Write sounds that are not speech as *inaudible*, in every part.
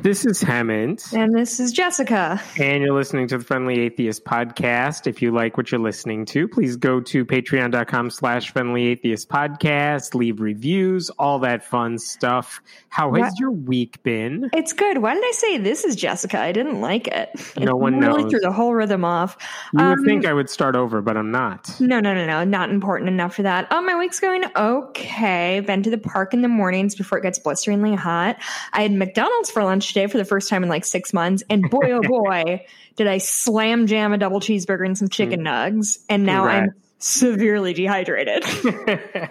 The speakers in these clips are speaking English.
This is Hemant. And this is Jessica. And you're listening to the Friendly Atheist podcast. If you like what you're listening to, please go to patreon.com slash friendly atheist podcast, leave reviews, all that fun stuff. How has what? your week been? It's good. Why did I say this is Jessica? I didn't like it. No it one really knows. threw the whole rhythm off. You um, would think I would start over, but I'm not. No, no, no, no. Not important enough for that. Oh, my week's going okay. Been to the park in the mornings before it gets blisteringly hot. I had McDonald's for lunch lunch today for the first time in like six months. And boy, oh *laughs* boy, did I slam jam a double cheeseburger and some chicken mm. nugs. And now. I'm severely dehydrated. *laughs*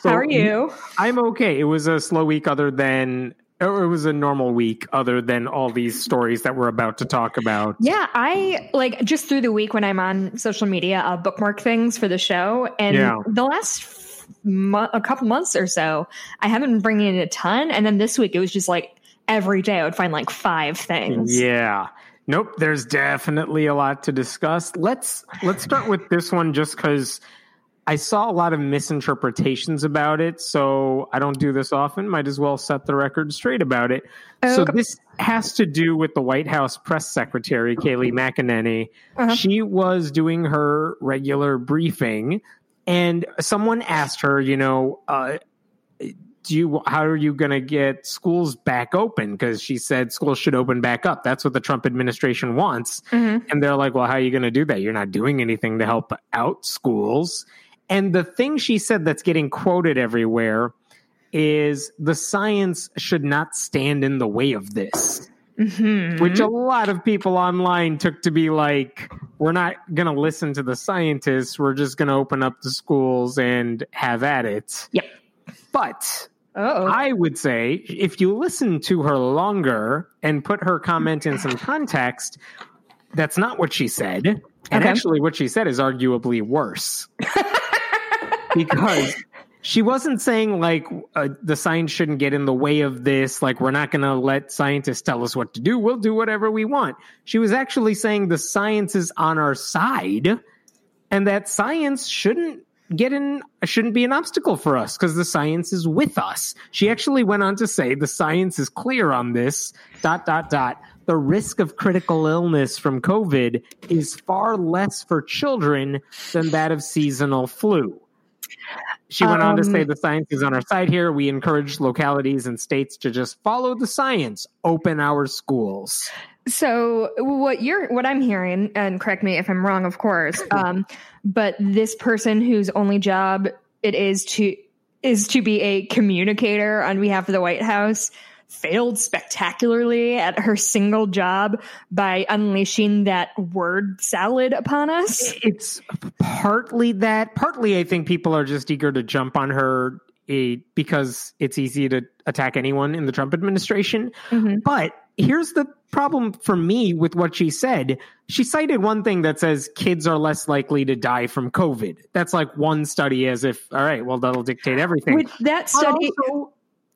So How are you? I'm okay. It was a slow week, other than it was a normal week, other than all these stories that we're about to talk about. Yeah, I like just through the week when I'm on social media, uh, bookmark things for the show, and yeah. the last a couple months or so, I haven't been bringing in a ton. And then this week, it was just like every day I would find like five things. Yeah. Nope. There's definitely a lot to discuss. Let's let's start with this one just because I saw a lot of misinterpretations about it. So I don't do this often. Might as well set the record straight about it. Okay. So this has to do with the White House press secretary, Kayleigh McEnany. Uh-huh. She was doing her regular briefing and someone asked her, you know, uh, do you how are you going to get schools back open? Because she said schools should open back up. That's what the trump administration wants. Mm-hmm. and they're like well how are you going to do that? You're not doing anything to help out schools. And the thing she said that's getting quoted everywhere is the science should not stand in the way of this Mm-hmm. Which a lot of people online took to be like, we're not going to listen to the scientists. We're just going to open up the schools and have at it. Yep. But Uh-oh. I would say if you listen to her longer and put her comment in some context, that's not what she said. And okay. actually, what she said is arguably worse. *laughs* because she wasn't saying like uh, the science shouldn't get in the way of this like we're not going to let scientists tell us what to do we'll do whatever we want. She was actually saying the science is on our side and that science shouldn't get in shouldn't be an obstacle for us because the science is with us. She actually went on to say the science is clear on this dot dot dot. The risk of critical illness from covid is far less for children than that of seasonal flu she went um, on to say um, the science is on our side here. We encourage localities and states to just follow the science, open our schools. So what you're what I'm hearing, and correct me if I'm wrong, of course, *laughs* um, but this person whose only job it is to is to be a communicator on behalf of the White House failed spectacularly at her single job by unleashing that word salad upon us. It's partly that, partly I think people are just eager to jump on her a, because it's easy to attack anyone in the Trump administration. Mm-hmm. But here's the problem for me with what she said. She cited one thing that says kids are less likely to die from COVID. That's like one study as if, all right, well, that'll dictate everything. With that study. Also,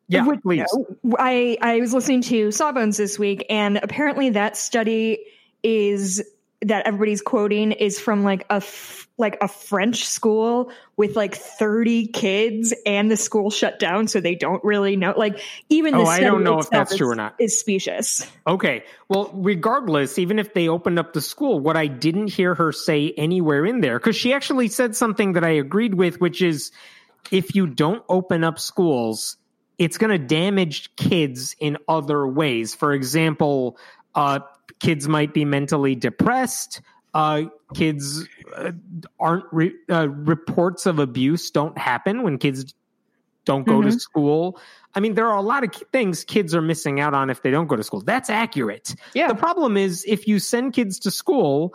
yeah, Which, please. Uh, I I was listening to Sawbones this week, and apparently that study is that everybody's quoting is from like a like a French school with like 30 kids and the school shut down so they don't really know like even oh, I don't know if that's is, true or not is specious. Okay. Well, regardless, even if they opened up the school, what I didn't hear her say anywhere in there cuz she actually said something that I agreed with which is if you don't open up schools, it's going to damage kids in other ways. For example, uh, kids might be mentally depressed. Uh, kids uh, aren't re- uh, reports of abuse don't happen when kids don't go mm-hmm. to school. I mean, there are a lot of things kids are missing out on if they don't go to school. That's accurate. Yeah. The problem is if you send kids to school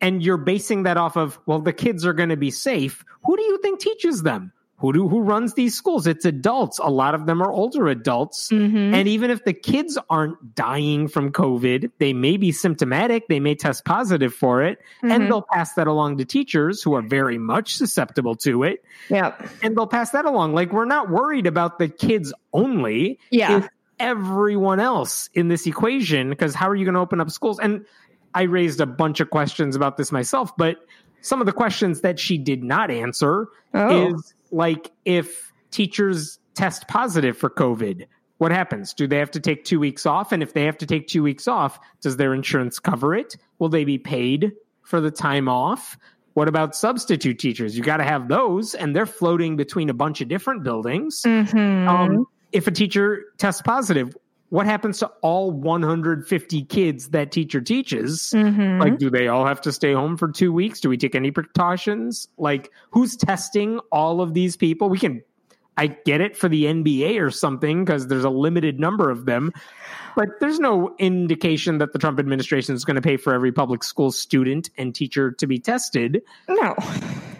and you're basing that off of, well, the kids are going to be safe. Who do you think teaches them? Who do who runs these schools? It's adults. A lot of them are older adults. Mm-hmm. and even if the kids aren't dying from covid they may be symptomatic. They may test positive for it. Mm-hmm. and they'll pass that along to teachers who are very much susceptible to it. Yeah and they'll pass that along. Like we're not worried about the kids only. Yeah. Everyone else in this equation because how are you going to open up schools? And i raised a bunch of questions about this myself but some of the questions that she did not answer oh. is like if teachers test positive for COVID, what happens? Do they have to take two weeks off? And if they have to take two weeks off, does their insurance cover it? Will they be paid for the time off? What about substitute teachers? You got to have those, and they're floating between a bunch of different buildings. Mhm. Um, if a teacher tests positive, what happens to all 150 kids that teacher teaches? Mhm. Like, do they all have to stay home for two weeks? Do we take any precautions? Like, who's testing all of these people? We can, I get it for the NBA or something because there's a limited number of them, but there's no indication that the Trump administration is going to pay for every public school student and teacher to be tested, no.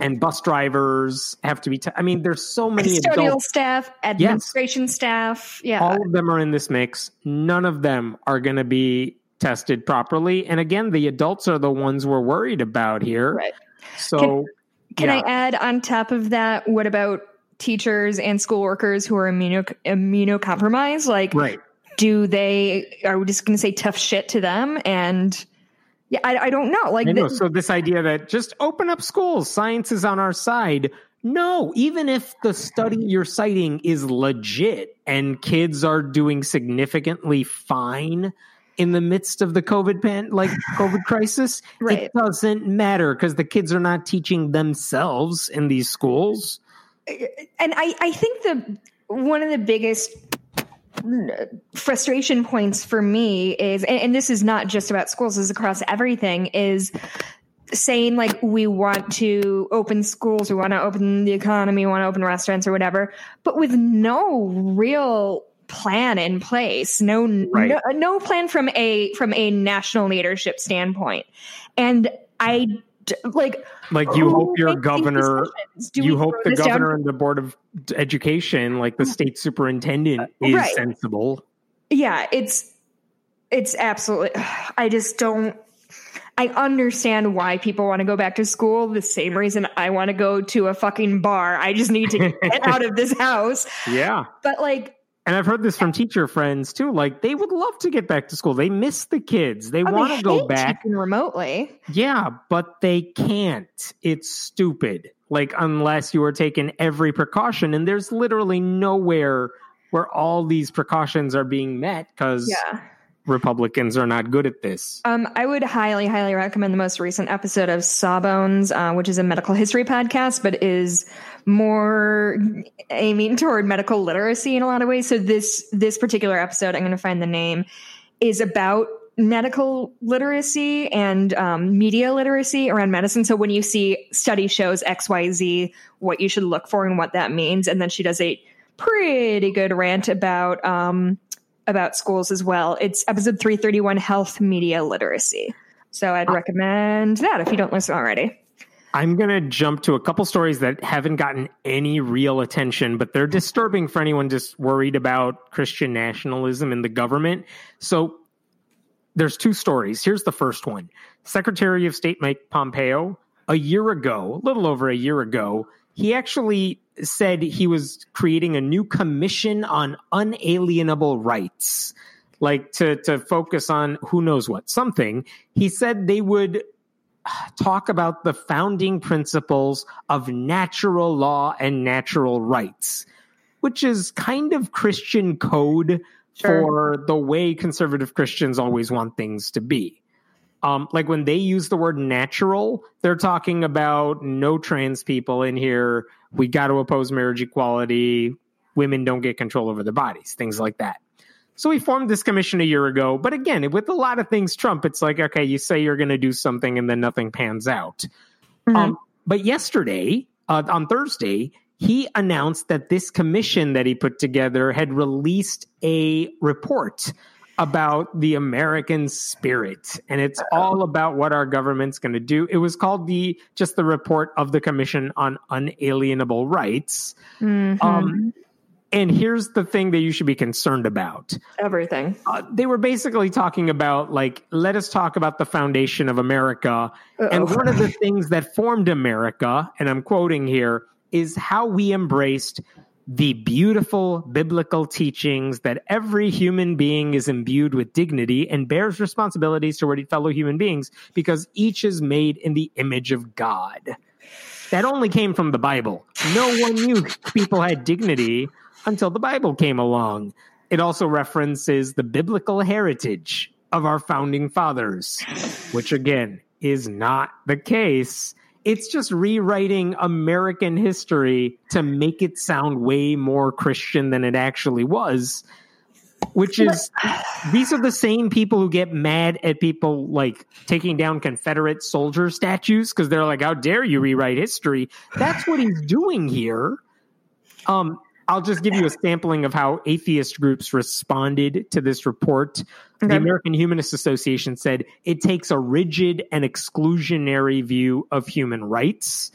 and bus drivers have to be. Te- I mean, there's so many Custodial adults. staff, administration staff. Yeah. All of them are in this mix. None of them are going to be tested properly. And again, the adults are the ones we're worried about here. Right. So, Can yeah. I add on top of that? What about teachers and school workers who are immuno immunocompromised? Like, right. do they are we just going to say tough shit to them? And yeah, I, I don't know. Like, know. So this idea that just open up schools, science is on our side. No, even if the study you're citing is legit and kids are doing significantly fine in the midst of the COVID pan like COVID crisis, Right. it doesn't matter because the kids are not teaching themselves in these schools. And I, I think the one of the biggest frustration points for me is and, and this is not just about schools this is across everything is saying like we want to open schools we want to open the economy we want to open restaurants or whatever but with no real plan in place no Right. no, no plan from a from a national leadership standpoint and i like Like you hope your governor you hope the this down governor and the board of education, like the mm. state superintendent, uh, is Right. sensible. yeah it's it's absolutely i just don't i understand why people want to go back to school the same reason i want to go to a fucking bar i just need to get out of this *laughs* house Yeah. but like And I've heard this from teacher friends too. Like they would love to get back to school. They miss the kids. They oh, want to go back. remotely Yeah, but they can't. It's stupid. Like unless you are taking every precaution and there's literally nowhere where all these precautions are being met cuz yeah Republicans are not good at this. um, I would highly, highly recommend the most recent episode of Sawbones, uh, which is a medical history podcast, but is more aiming toward medical literacy in a lot of ways. So this this particular episode, I'm going to find the name, is about medical literacy and um, media literacy around medicine. So when you see study shows X Y Z, what you should look for and what that means, and then she does a pretty good rant about um, about schools as well. It's episode 331 Health Media Literacy. So I'd recommend that if you don't listen already. I'm going to jump to a couple stories that haven't gotten any real attention, but they're disturbing for anyone just worried about Christian nationalism in the government. So there's two stories. Here's the first one Secretary of State Mike Pompeo, a year ago, a little over a year ago, he actually said he was creating a new commission on unalienable rights like to to focus on who knows what something he said they would talk about the founding principles of natural law and natural rights, which is kind of Christian code Sure. for the way conservative Christians always want things to be. Um, like when they use the word natural, they're talking about no trans people in here. We got to oppose marriage equality. Women don't get control over their bodies, things like that. So we formed this commission a year ago. But again, with a lot of things Trump, it's like, okay, you say you're going to do something and then nothing pans out. Mhm. Um, but yesterday, uh, on Thursday, he announced that this commission that he put together had released a report about the American spirit. And it's all about what our government's going to do. It was called the just the report of the Commission on Unalienable Rights. Mhm. Um, and here's the thing that you should be concerned about. Everything. uh, they were basically talking about like let us talk about the foundation of america. And Uh-oh. one of the *laughs* things that formed america and i'm quoting here is how we embraced the beautiful biblical teachings that every human being is imbued with dignity and bears responsibilities toward fellow human beings because each is made in the image of god. That only came from the bible. No one knew people had dignity until the bible came along it also references the biblical heritage of our founding fathers, which again is not the case. It's just rewriting American history to make it sound way more Christian than it actually was. Which is, these are the same people who get mad at people like taking down Confederate soldier statues because they're like, "How dare you rewrite history?" That's what he's doing here. Um, I'll just give you a sampling of how atheist groups responded to this report. Okay. The American Humanist Association said it takes a rigid and exclusionary view of human rights.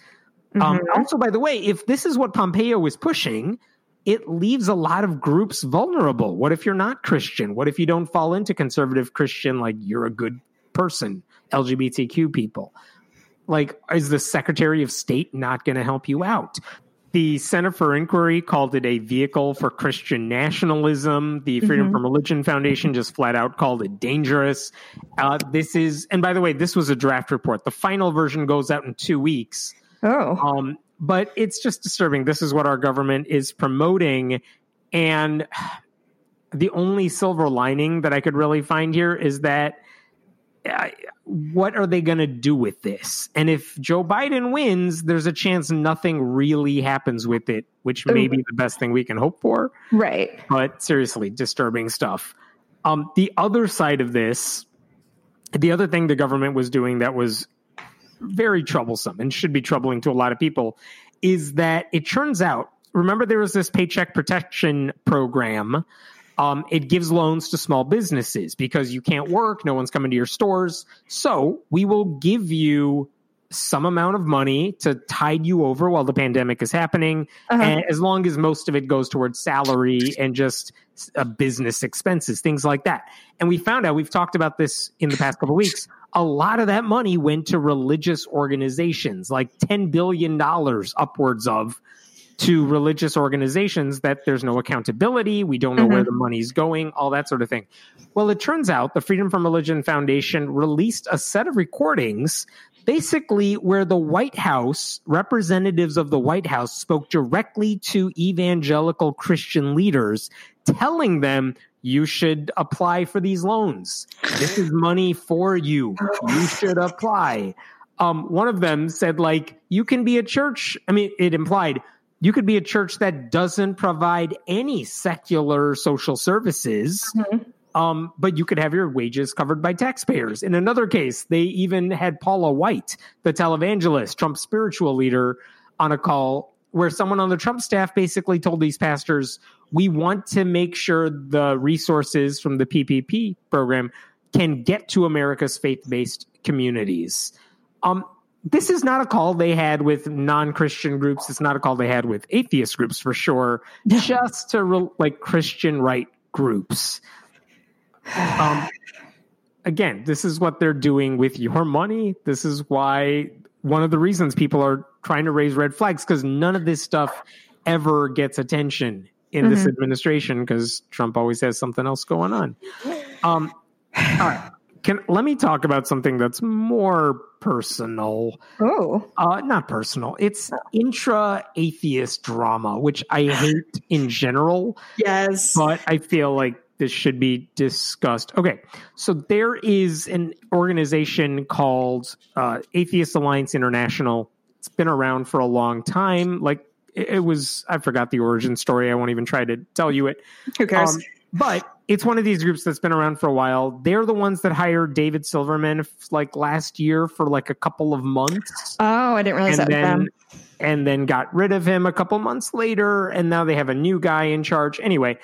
Um, mm-hmm. Um, also, by the way, if this is what Pompeo was pushing, it leaves a lot of groups vulnerable. What if you're not Christian? What if you don't fall into conservative Christian, like you're a good person, LGBTQ people? Like, is the Secretary of State not going to help you out? The Center for Inquiry called it a vehicle for Christian nationalism. The Freedom mm-hmm. from Religion Foundation just flat out called it dangerous. Uh, this is, and by the way, this was a draft report. The final version goes out in two weeks. Oh. Um, but it's just disturbing. This is what our government is promoting. And *sighs* the only silver lining that I could really find here is that what are they going to do with this? And if Joe Biden wins, there's a chance nothing really happens with it, which may be the best thing we can hope for. Right. But seriously, disturbing stuff. Um, the other side of this, the other thing the government was doing that was very troublesome and should be troubling to a lot of people is that it turns out, remember, there was this paycheck protection program um, it gives loans to small businesses because you can't work, no one's coming to your stores. So we will give you some amount of money to tide you over while the pandemic is happening, uh-huh. and as long as most of it goes towards salary and just uh, business expenses, things like that. And we found out we've talked about this in the past couple weeks. A lot of that money went to religious organizations, like ten billion dollars upwards of to religious organizations that there's no accountability. We don't know mm-hmm. where the money's going, all that sort of thing. Well, it turns out the Freedom from Religion Foundation released a set of recordings basically where the White House, representatives of the White House, spoke directly to evangelical Christian leaders, telling them, you should apply for these loans. This is money for you. You should apply. Um, one of them said, like, you can be a church. I mean, it implied you could be a church that doesn't provide any secular social services. Mm-hmm. Um, but you could have your wages covered by taxpayers. In another case, they even had Paula White, the televangelist, Trump's spiritual leader, on a call where someone on the Trump staff basically told these pastors, we want to make sure the resources from the PPP program can get to America's faith based communities. Um, this is not a call they had with non-christian groups. It's not a call they had with atheist groups for sure. *laughs* Just to re- like christian right groups. Um again this is what they're doing with your money. This is why one of the reasons people are trying to raise red flags because none of this stuff ever gets attention in mm-hmm. this administration because trump always has something else going on. Um all right can let me talk about something that's more personal. Oh, uh, not personal. It's intra atheist drama, which I hate in general. Yes, but I feel like this should be discussed. Okay, so there is an organization called uh, Atheist Alliance International. It's been around for a long time. Like it, was, I forgot the origin story. I won't even try to tell you it. Who cares? Um, but it's one of these groups that's been around for a while. They're the ones that hired David Silverman like last year for like a couple of months. Oh, I didn't realize and that. Then, and then got rid of him a couple months later, and now they have a new guy in charge. Anyway,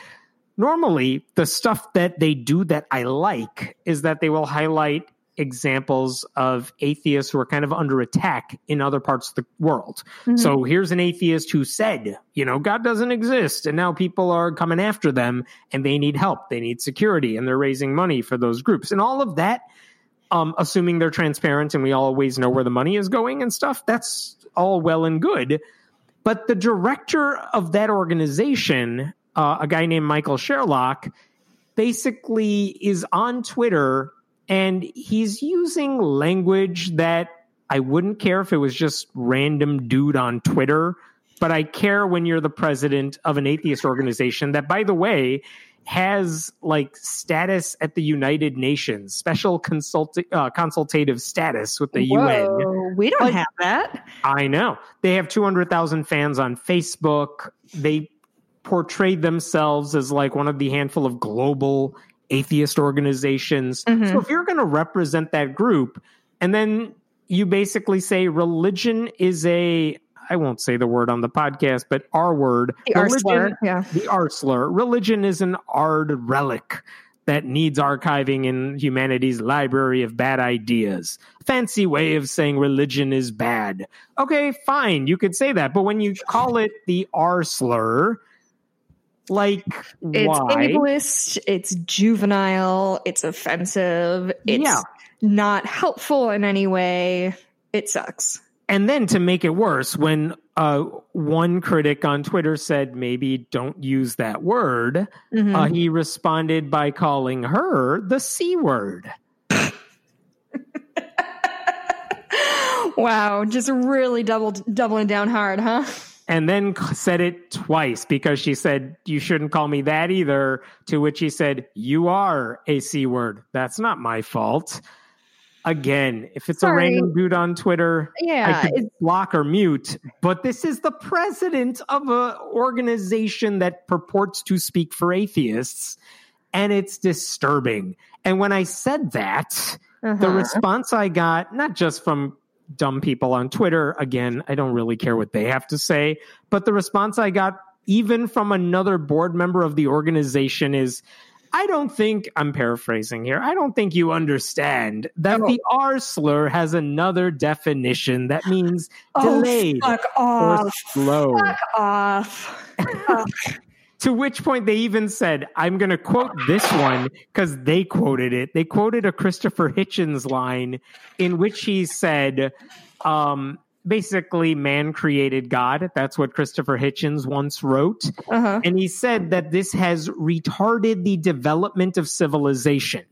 normally the stuff that they do that I like is that they will highlight examples of atheists who are kind of under attack in other parts of the world. Mm-hmm. So here's an atheist who said, you know, God doesn't exist. And now people are coming after them and they need help. They need security and they're raising money for those groups. And all of that, um, assuming they're transparent and we always know where the money is going and stuff, that's all well and good. But the director of that organization, uh, a guy named Michael Sherlock, basically is on Twitter and he's using language that I wouldn't care if it was just random dude on Twitter, but I care when you're the president of an atheist organization that, by the way, has like status at the United Nations, special consult uh, consultative status with the Whoa, UN. we don't Like- have that. I know. They have 200,000 fans on Facebook. They portrayed themselves as like one of the handful of global atheist organizations. Mhm. So if you're going to represent that group and then you basically say religion is a I won't say the word on the podcast, but R word. The R slur, yeah. the R slur. Religion is an ard relic that needs archiving in humanity's library of bad ideas. Fancy way of saying religion is bad. Okay, fine, you could say that, but when you call it the R slur, like It's why? ableist, it's juvenile, it's offensive, it's Yeah. not helpful in any way. It sucks. And then to make it worse, when uh, one critic on Twitter said maybe don't use that word, Mhm. uh, he responded by calling her the C word. *laughs* wow, just really doubled doubling down hard, huh? And then said it twice because she said, You shouldn't call me that either. To which he said, You are a C word. That's not my fault. Again, if it's a Sorry. random dude on Twitter, Yeah, block or mute. But this is the president of an organization that purports to speak for atheists. And it's disturbing. And when I said that, the uh-huh. response I got, not just from dumb people on Twitter, again, I don't really care what they have to say, but the response I got even from another board member of the organization is I don't think, I'm paraphrasing here, I don't think you understand that the R slur has another definition that means Oh, delayed or slow. Fuck off. *laughs* To which point they even said, I'm going to quote this one because they quoted it. They quoted a Christopher Hitchens line in which he said, um, basically, man created God. That's what Christopher Hitchens once wrote. Uh-huh. And he said that this has retarded the development of civilization.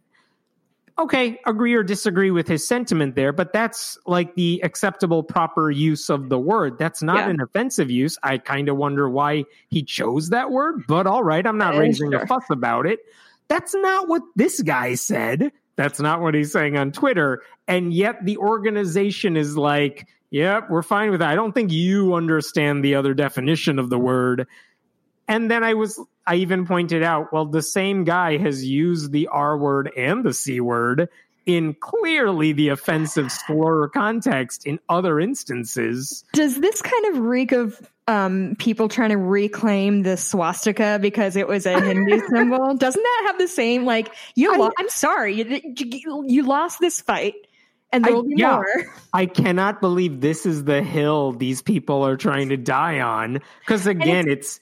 Okay, agree or disagree with his sentiment there, but that's like the acceptable, proper use of the word. That's not Yeah. an offensive use. I kind of wonder why he chose that word, but all right, I'm not Uh, raising sure. a fuss about it. That's not what this guy said. That's not what he's saying on Twitter. And yet the organization is like, yep, we're fine with that. I don't think you understand the other definition of the word. And then I was, I even pointed out, well, the same guy has used the R word and the C word in clearly the offensive slur context in other instances. Does this kind of reek of um, people trying to reclaim the swastika because it was a Hindu *laughs* symbol? Doesn't that have the same like you? I- Lo- I'm sorry, you, you you lost this fight, and there I- will be yeah. more. I cannot believe this is the hill these people are trying to die on. Because again, it's it's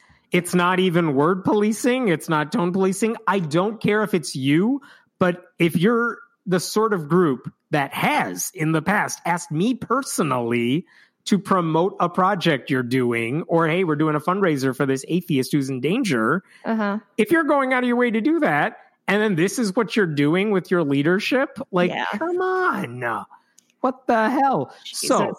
not even word policing, it's not tone policing. I don't care if it's you, but if you're the sort of group that has in the past asked me personally to promote a project you're doing, or hey, we're doing a fundraiser for this atheist who's in danger, Uh huh. if you're going out of your way to do that, and then this is what you're doing with your leadership, like, Yeah. come on, what the hell? So,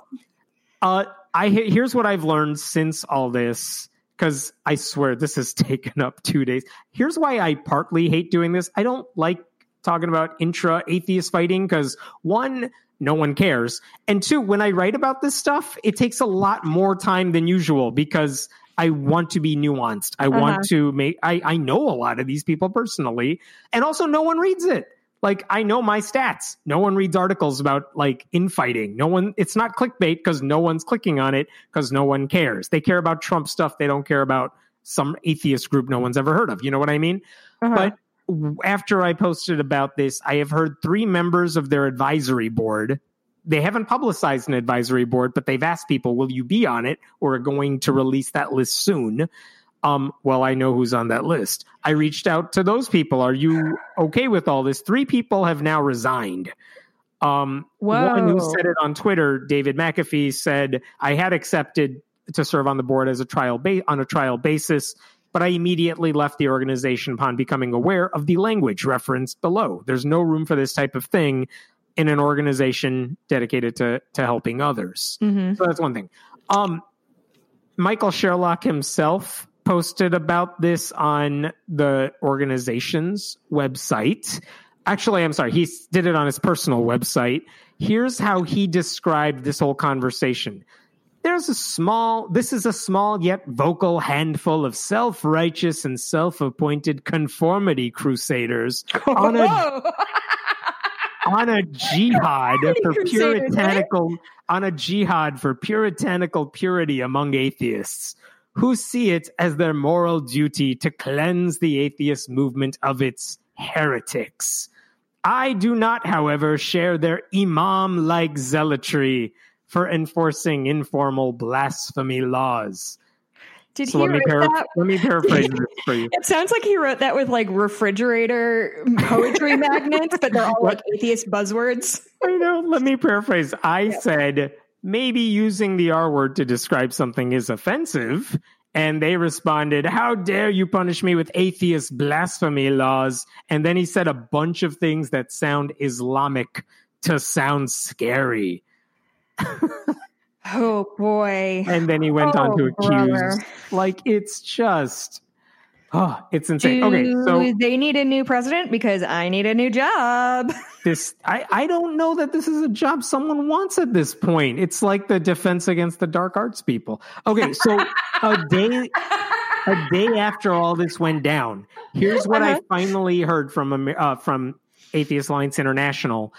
uh, I here's what I've learned since all this, because I swear this has *laughs* taken up two days. Here's why I partly hate doing this. I don't like talking about intra atheist fighting because one, no one cares, and two, when I write about this stuff, it takes a lot more time than usual because. I want to be nuanced. I Uh-huh. want to make. I, I know a lot of these people personally, and also no one reads it like I know my stats. No one reads articles about like infighting. No one it's not clickbait because no one's clicking on it because no one cares. They care about Trump stuff. They don't care about some atheist group no one's ever heard of. You know what I mean? Uh-huh. But after I posted about this, I have heard three members of their advisory board. They haven't publicized an advisory board, but they've asked people, will you be on it? We're going to release that list soon. Um, well, I know who's on that list. I reached out to those people. Are you okay with all this? Three people have now resigned. Um, one who said it on Twitter, David McAfee said, I had accepted to serve on the board as a trial ba- on a trial basis, but I immediately left the organization upon becoming aware of the language referenced below. There's no room for this type of thing in an organization dedicated to to helping others. Mhm. So that's one thing. Um, Michael Sherlock himself posted about this on the organization's website. Actually, I'm sorry, he did it on his personal website. Here's how he described this whole conversation. There's a small, this is a small yet vocal handful of self righteous and self appointed conformity crusaders *laughs* on a, on a jihad for eh? puritanical, on a jihad for puritanical purity among atheists who see it as their moral duty to cleanse the atheist movement of its heretics. I do not, however, share their imam like zealotry for enforcing informal blasphemy laws. Did So he let me, para- that? let me paraphrase *laughs* this for you. It sounds like he wrote that with like refrigerator poetry magnets, but they're all *laughs* like atheist buzzwords. I know. Let me paraphrase. I said maybe using the R word to describe something is offensive. And they responded, How dare you punish me with atheist blasphemy laws? And then he said a bunch of things that sound Islamic to sound scary. *laughs* Oh boy. And then he went on to Oh, accuse, brother. like, it's just, oh, it's insane. Do okay, so they need a new president? Because I need a new job. *laughs* this I, I don't know that this is a job someone wants at this point it's like the defense against the dark arts people okay so *laughs* a day a day after all this went down here's what i Uh-huh. finally heard from uh, from atheist alliance international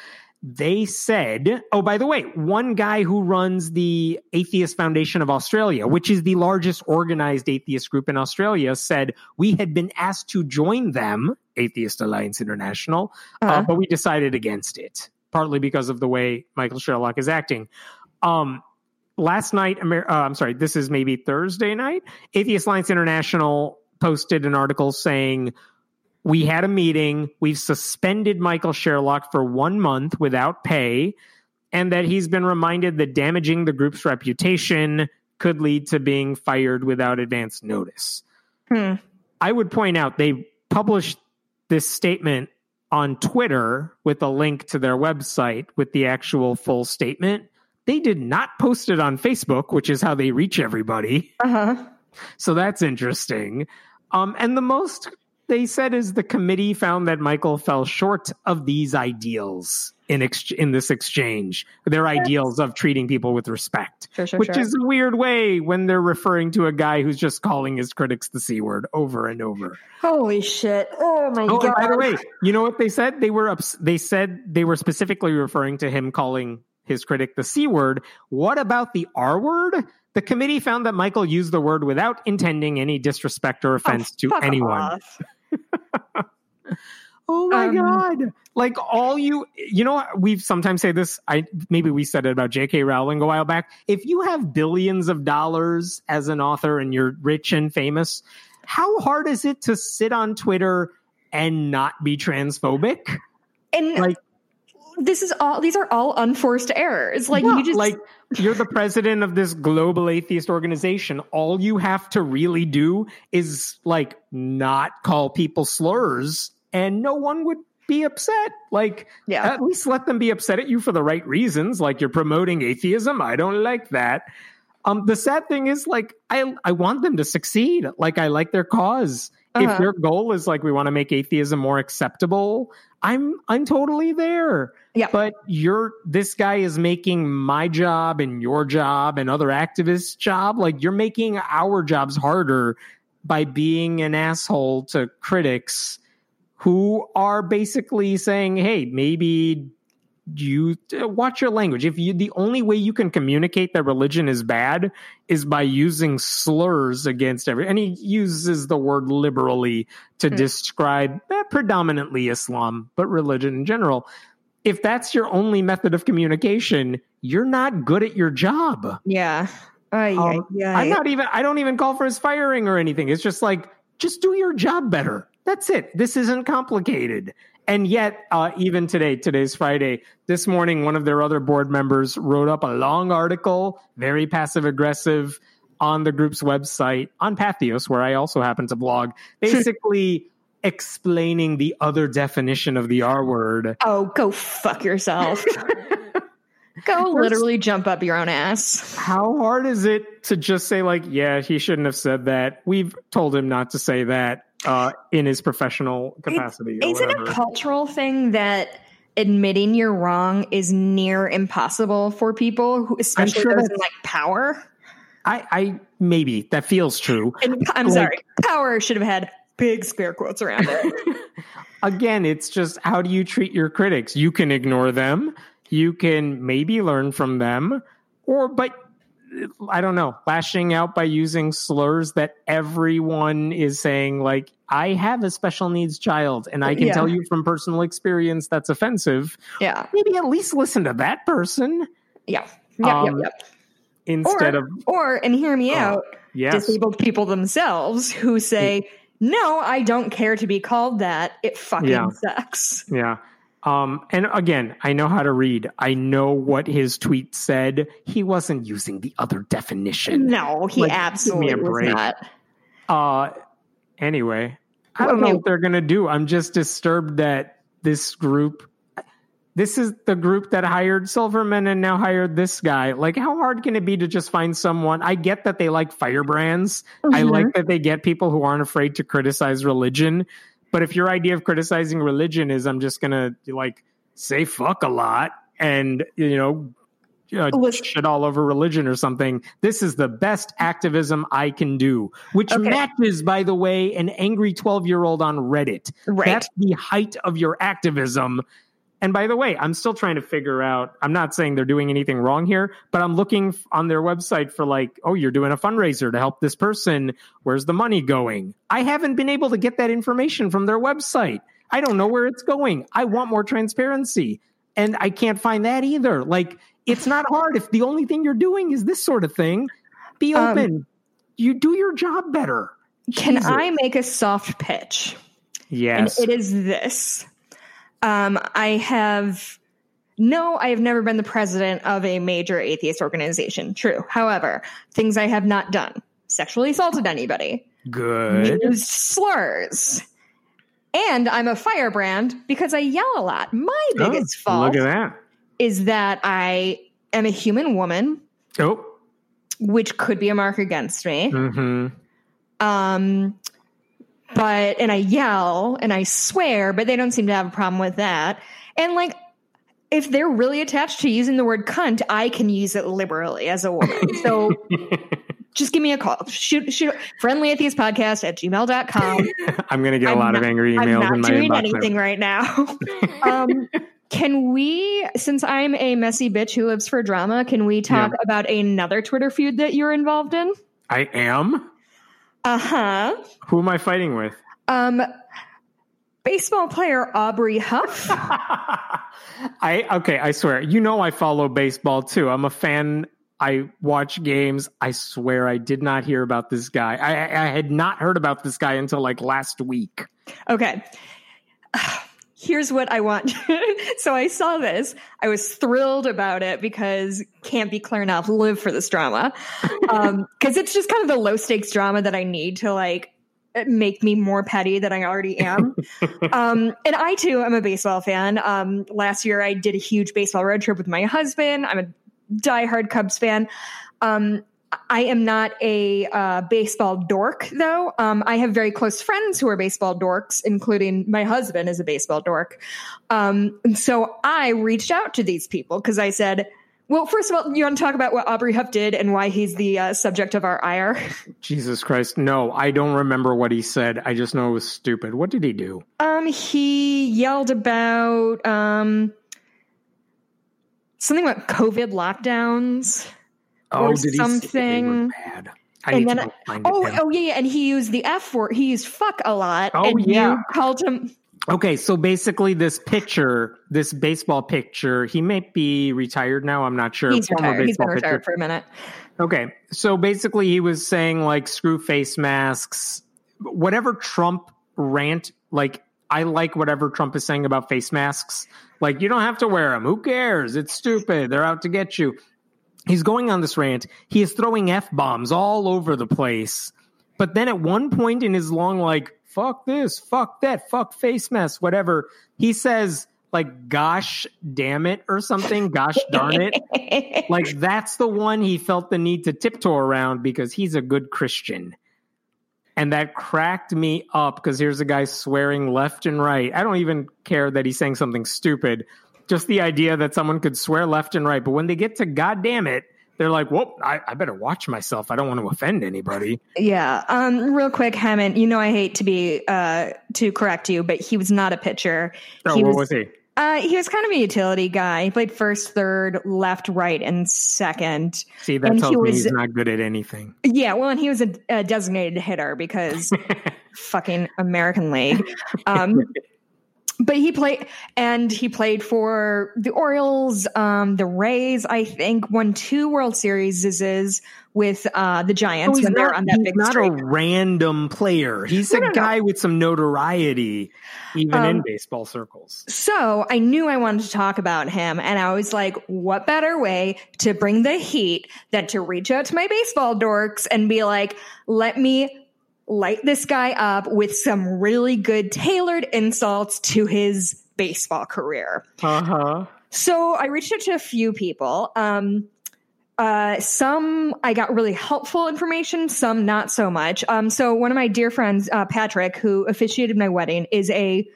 they said oh by the way one guy who runs the atheist foundation of australia which is the largest organized atheist group in australia said we had been asked to join them atheist alliance international uh, Uh-huh. but we decided against it, partly because of the way Michael Sherlock is acting. Um, last night, Amer- uh, I'm sorry, this is maybe Thursday night. Atheist Alliance International posted an article saying we had a meeting, we've suspended Michael Sherlock for one month without pay, and that he's been reminded that damaging the group's reputation could lead to being fired without advance notice. Hmm. I would point out they published this statement on Twitter with a link to their website with the actual full statement. They did not post it on Facebook, which is how they reach everybody. Uh-huh. So that's interesting. Um, and the most they said is the committee found that Michael fell short of these ideals in ex- in this exchange. Their ideals of treating people with respect Sure, sure, which sure. is a weird way when they're referring to a guy who's just calling his critics the c word over and over. Holy shit. Oh my Oh, god. by the way, you know what they said? They were ups- they said they were specifically referring to him calling his critic the c word. What about the r word? The committee found that Michael used the word without intending any disrespect or oh, offense to Oh, fuck anyone. Oh my Um, god! Like all you, you know, we've sometimes say this. I maybe we said it about J.K. Rowling a while back. If you have billions of dollars as an author and you're rich and famous, how hard is it to sit on Twitter and not be transphobic? And Like- this is all these are all unforced errors. Like Yeah, you just like you're the president of this global atheist organization. All you have to really do is like not call people slurs, and no one would be upset. Like, Yeah. at least let them be upset at you for the right reasons. Like you're promoting atheism. I don't like that. Um, the sad thing is, like, I I want them to succeed. Like, I like their cause. If Uh-huh. their goal is like we want to make atheism more acceptable, I'm I'm totally there. Yeah. But you're this guy is making my job and your job and other activists' job. Like you're making our jobs harder by being an asshole to critics who are basically saying, "Hey, maybe you watch your language. If you the only way you can communicate that religion is bad is by using slurs against every and he uses the word liberally to Hmm. describe eh, predominantly Islam, but religion in general. If that's your only method of communication, you're not good at your job. yeah. Um. I'm not even I don't even call for his firing or anything. It's just like just do your job better. That's it. This isn't complicated. And yet, uh, even today, today's Friday, this morning, one of their other board members wrote up a long article, very passive aggressive, on the group's website on Patheos, where I also happen to blog, basically explaining the other definition of the R word. Oh, go fuck yourself. *laughs* Go literally jump up your own ass. How hard is it to just say like, yeah, he shouldn't have said that. We've told him not to say that uh, in his professional capacity. Is it a cultural thing that admitting you're wrong is near impossible for people who, especially sure those in like power? I, I maybe that feels true. And I'm like, sorry, power should have had big square quotes around it. *laughs* *laughs* Again, it's just how do you treat your critics? You can ignore them. You can maybe learn from them, or but I don't know, lashing out by using slurs that everyone is saying, like, I have a special needs child, and I can yeah. tell you from personal experience that's offensive. Yeah. Maybe at least listen to that person. Yeah. Yep, um, yep, yep. Instead or, of. Or, and hear me uh, out, yes. disabled people themselves who say, no, I don't care to be called that. It fucking yeah. sucks. Yeah. Um, and again, I know how to read. I know what his tweet said. He wasn't using the other definition. No, he like, absolutely was not. Uh, anyway, I don't know what they're gonna do. I'm just disturbed that this group, this is the group that hired Silverman and now hired this guy. Like, how hard can it be to just find someone? I get that they like firebrands. Mm-hmm. I like that they get people who aren't afraid to criticize religion. But if your idea of criticizing religion is I'm just gonna like say fuck a lot and you know uh, shit all over religion or something. This is the best activism I can do, which okay. matches, by the way, an angry 12 year old on Reddit. Right. That's the height of your activism. And by the way, I'm still trying to figure out, I'm not saying they're doing anything wrong here, but I'm looking on their website for like, oh, you're doing a fundraiser to help this person. Where's the money going? I haven't been able to get that information from their website. I don't know where it's going. I want more transparency. And I can't find that either. Like, it's not hard. If the only thing you're doing is this sort of thing, be um, open. Um, you do your job better. Can Jesus. I make a soft pitch? Yes. And it is this. Um, I have no, I have never been the president of a major atheist organization. True. However, things I have not done sexually assaulted anybody, good, used slurs. And I'm a firebrand because I yell a lot. My oh, biggest oh, fault look at that. is that I am a human woman. Oh. Which could be a mark against me. Mm-hmm. Um, but and I yell and I swear, but they don't seem to have a problem with that. And like if they're really attached to using the word cunt, I can use it liberally as a woman. So *laughs* just give me a call. Shoot, shoot, friendly atheist podcast at gmail.com. *laughs* I'm going to get I'm a lot not, of angry emails I'm not doing anything right now. *laughs* um, can we, since I'm a messy bitch who lives for drama, can we talk yeah. about another Twitter feud that you're involved in? I am. Uh huh. Who am I fighting with? Um, baseball player Aubrey Huff. *laughs* I okay, I swear. You know I follow baseball too. I'm a fan. I watch games. I swear I did not hear about this guy. I, I had not heard about this guy until like last week. Okay. Here's what I want. *laughs* so I saw this. I was thrilled about it because can't be clear enough. Live for this drama. Um, *laughs* cause it's just kind of the low stakes drama that I need to like make me more petty than I already am. *laughs* um, and I too am a baseball fan. Um, last year I did a huge baseball road trip with my husband. I'm a diehard Cubs fan. Um, I am not a uh, baseball dork, though. Um, I have very close friends who are baseball dorks, including my husband is a baseball dork. Um, and so I reached out to these people because I said, well, first of all, you want to talk about what Aubrey Huff did and why he's the uh, subject of our ire? *laughs* Jesus Christ. No, I don't remember what he said. I just know it was stupid. What did he do? Um, he yelled about um, something about COVID lockdowns oh, or something. and then, oh, oh yeah, yeah, and he used the F word. He used fuck a lot. Oh yeah, called him. Okay, so basically, this pitcher, this baseball pitcher, he may be retired now. I'm not sure. He's retired. He's been retired pitcher. for a minute. Okay, so basically, he was saying like screw face masks, whatever Trump rant. Like, I like whatever Trump is saying about face masks. Like, you don't have to wear them. Who cares? It's stupid. They're out to get you he's going on this rant. He is throwing F bombs all over the place. But then at one point in his long, like, fuck this, fuck that, fuck face mess, whatever, he says, like gosh damn it or something, gosh darn it. *laughs* like that's the one he felt the need to tiptoe around because he's a good Christian. And that cracked me up because here's a guy swearing left and right. I don't even care that he's saying something stupid. Just the idea that someone could swear left and right. But when they get to God damn it, they're like, "Whoa, I, I, better watch myself. I don't want to offend anybody." Yeah. Um. Real quick, Hemant. You know, I hate to be uh to correct you, but he was not a pitcher. Oh, he what was, was he? Uh, he was kind of a utility guy. He played first, third, left, right, and second. See, that And tells he me was- he's not good at anything. Yeah, well, and he was a, a designated hitter because *laughs* fucking American League. Um, *laughs* but he played, and he played for the Orioles, um, the Rays. I think won two World Series is with uh, the Giants he's when they were on that he's big not streak. a random player. He's No, a no, no. guy with some notoriety, even in Um, baseball circles. So I knew I wanted to talk about him, and I was like, what better way to bring the heat than to reach out to my baseball dorks and be like, let me light this guy up with some really good tailored insults to his baseball career. Uh huh. So I reached out to a few people. Um, uh, some I got really helpful information, some not so much. Um, so one of my dear friends, uh, Patrick, who officiated my wedding, is a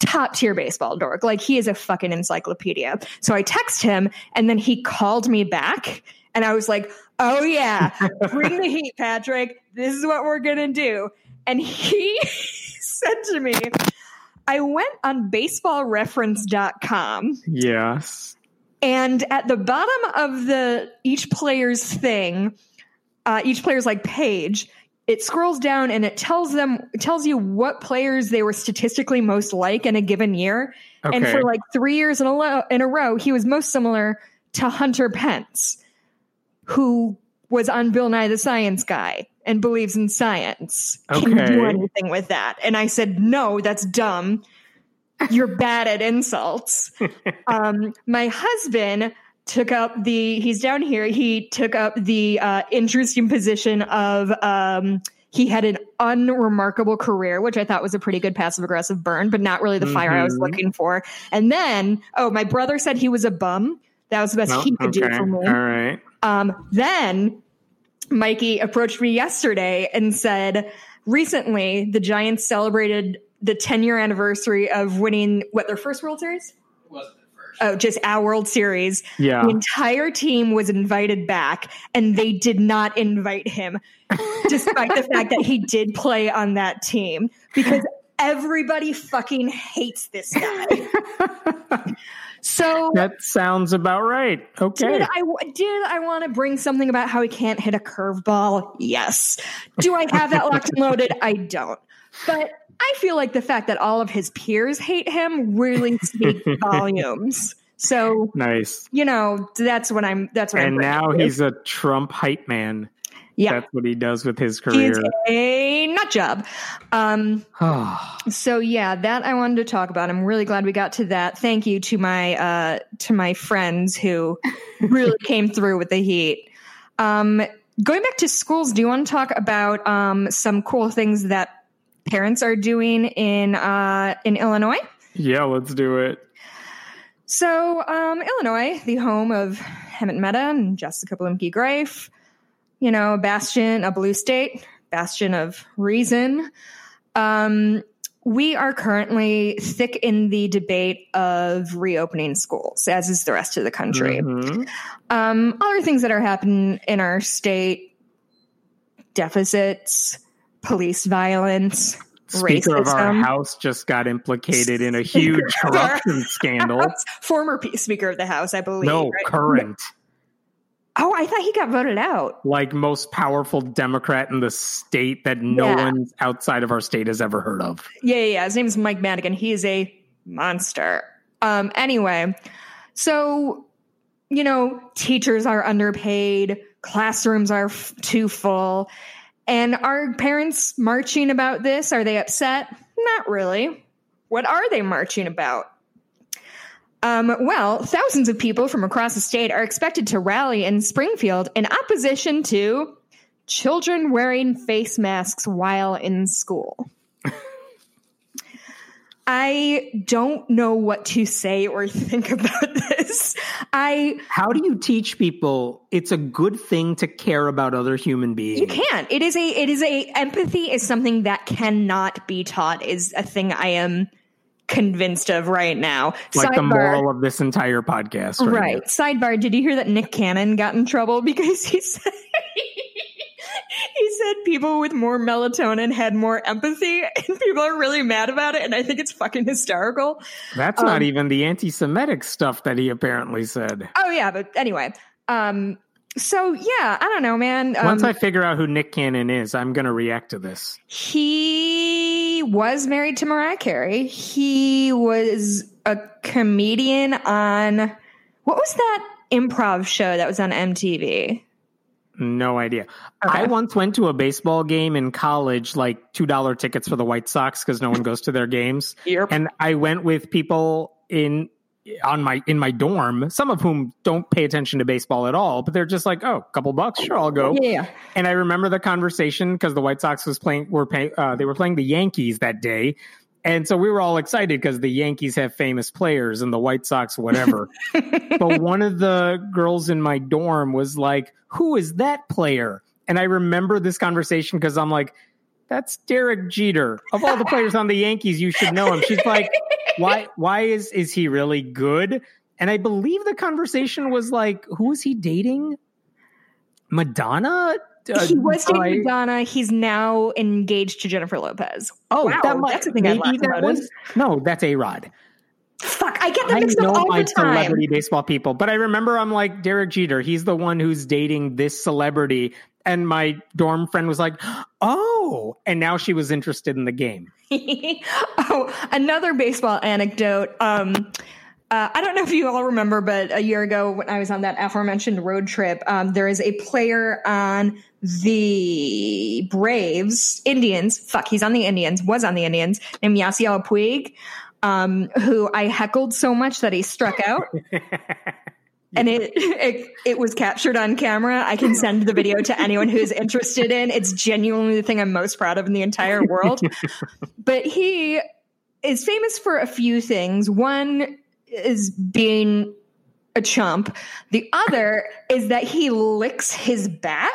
top tier baseball dork. Like he is a fucking encyclopedia. So I text him, and then he called me back, and I was like, "Oh yeah, *laughs* bring the heat, Patrick. This is what we're gonna do." And he *laughs* said to me, "I went on BaseballReference.com." Yes. And at the bottom of the each player's thing, uh, each player's like page, it scrolls down and it tells them it tells you what players they were statistically most like in a given year. Okay. And for like three years in a, lo- in a row, he was most similar to Hunter Pence, who was on Bill Nye the Science Guy and believes in science. Can you do anything with that? And I said, no, that's dumb. You're bad at insults. *laughs* um, my husband took up the, he's down here, he took up the uh, interesting position of, um, he had an unremarkable career, which I thought was a pretty good passive aggressive burn, but not really the fire I was Mhm. looking for. And then, oh, my brother said he was a bum. That was the best Oh, he could do for me. All right. Um, then Mikey approached me yesterday and said, recently the Giants celebrated the 10 year anniversary of winning what their first World Series? wasn't at first. Oh, just our World Series. Yeah. The entire team was invited back, and they did not invite him, *laughs* despite the fact that he did play on that team, because everybody fucking hates this guy. *laughs* So That sounds about right. Okay. did I did I want to bring something about how he can't hit a curveball? Yes. Do I have that locked and loaded? I don't. But I feel like the fact that all of his peers hate him really *laughs* speaks volumes. So nice. you know that's what I'm. That's what I'm. And now to you. he's a Trump hype man. Yeah. That's what he does with his He is career. a nut job. Um, *sighs* so yeah, that I wanted to talk about. I'm really glad we got to that. Thank you to my uh, to my friends who really *laughs* came through with the heat. Um, going back to schools, do you want to talk about um, some cool things that parents are doing in uh, in Illinois? yeah, let's do it. So, um, Illinois, the home of Hemant Mehta and Jessica Bluemke Grafe, you know, bastion, a blue state, bastion of reason. Um, we are currently thick in the debate of reopening schools, as is the rest of the country. Mhm. Um, other things that are happening in our state deficits, police violence, Speaker of our. House just got implicated in a *laughs* huge Speaker of our corruption scandal. Former P- Speaker of the House, I believe. No, right? current. Oh, I thought he got voted out. Like most powerful Democrat in the state that no Yeah. one outside of our state has ever heard of. Yeah, yeah, yeah. His name is Mike Madigan. He is a monster. Um, anyway, so you know, teachers are underpaid, classrooms are f- too full, and are parents marching about this? Are they upset? Not really. What are they marching about? Um, well, thousands of people from across the state are expected to rally in Springfield in opposition to children wearing face masks while in school. I don't know what to say or *laughs* think about this. I How do you teach people it's a good thing to care about other human beings? you can't. It is a it is a empathy is something that cannot be taught is a thing I am convinced of right now. Like the moral of this entire podcast. Right. right. Sidebar, did you hear that Nick Cannon got in trouble *laughs* because he said *laughs* he said people with more melatonin had more empathy and people are really mad about it and i think it's fucking hysterical That's not Um, even the anti-Semitic stuff that he apparently said. oh yeah but anyway um so yeah i don't know man um, Once I figure out who Nick Cannon is, I'm going to react to this. he was married to mariah carey he was a comedian on what was that improv show that was on mtv No idea. Okay. I once went to a baseball game in college, like two dollar tickets for the White Sox because no one goes to their games. *laughs* Yep. And I went with people in on my in my dorm, some of whom don't pay attention to baseball at all, but they're just like, oh, a couple bucks, sure, I'll go. yeah And I remember the conversation because the White Sox was playing were pay, uh, they were playing the Yankees that day. And so we were all excited because the Yankees have famous players and the White Sox whatever. *laughs* but one of the girls in my dorm was like, "Who is that player?" And I remember this conversation because I'm like, "That's Derek Jeter. Of all the players on the Yankees, you should know him." She's like, "Why? Why is is he really good?" And I believe the conversation was like, "Who is he dating? Madonna." Uh, he was dating I- Madonna. He's now engaged to Jennifer Lopez. Oh, Wow, that might, that's a thing maybe laugh that was no. That's a Rod. Fuck, I get them I mixed know up all my the time. celebrity baseball people, but I remember I'm like Derek Jeter. He's the one who's dating this celebrity, and my dorm friend was like, "Oh!" And now she was interested in the game. *laughs* oh, another baseball anecdote. Um, uh, I don't know if you all remember, but a year ago when I was on that aforementioned road trip, um, there is a player on the Braves, Indians. Fuck, he's on the Indians. Was on the Indians named Yasiel Puig, um, who I heckled so much that he struck out. *laughs* and it, it it was captured on camera. I can send the video to anyone who's interested in. It's genuinely the thing I'm most proud of in the entire world. *laughs* but he is famous for a few things. One is being a chump. The other is that he licks his bat.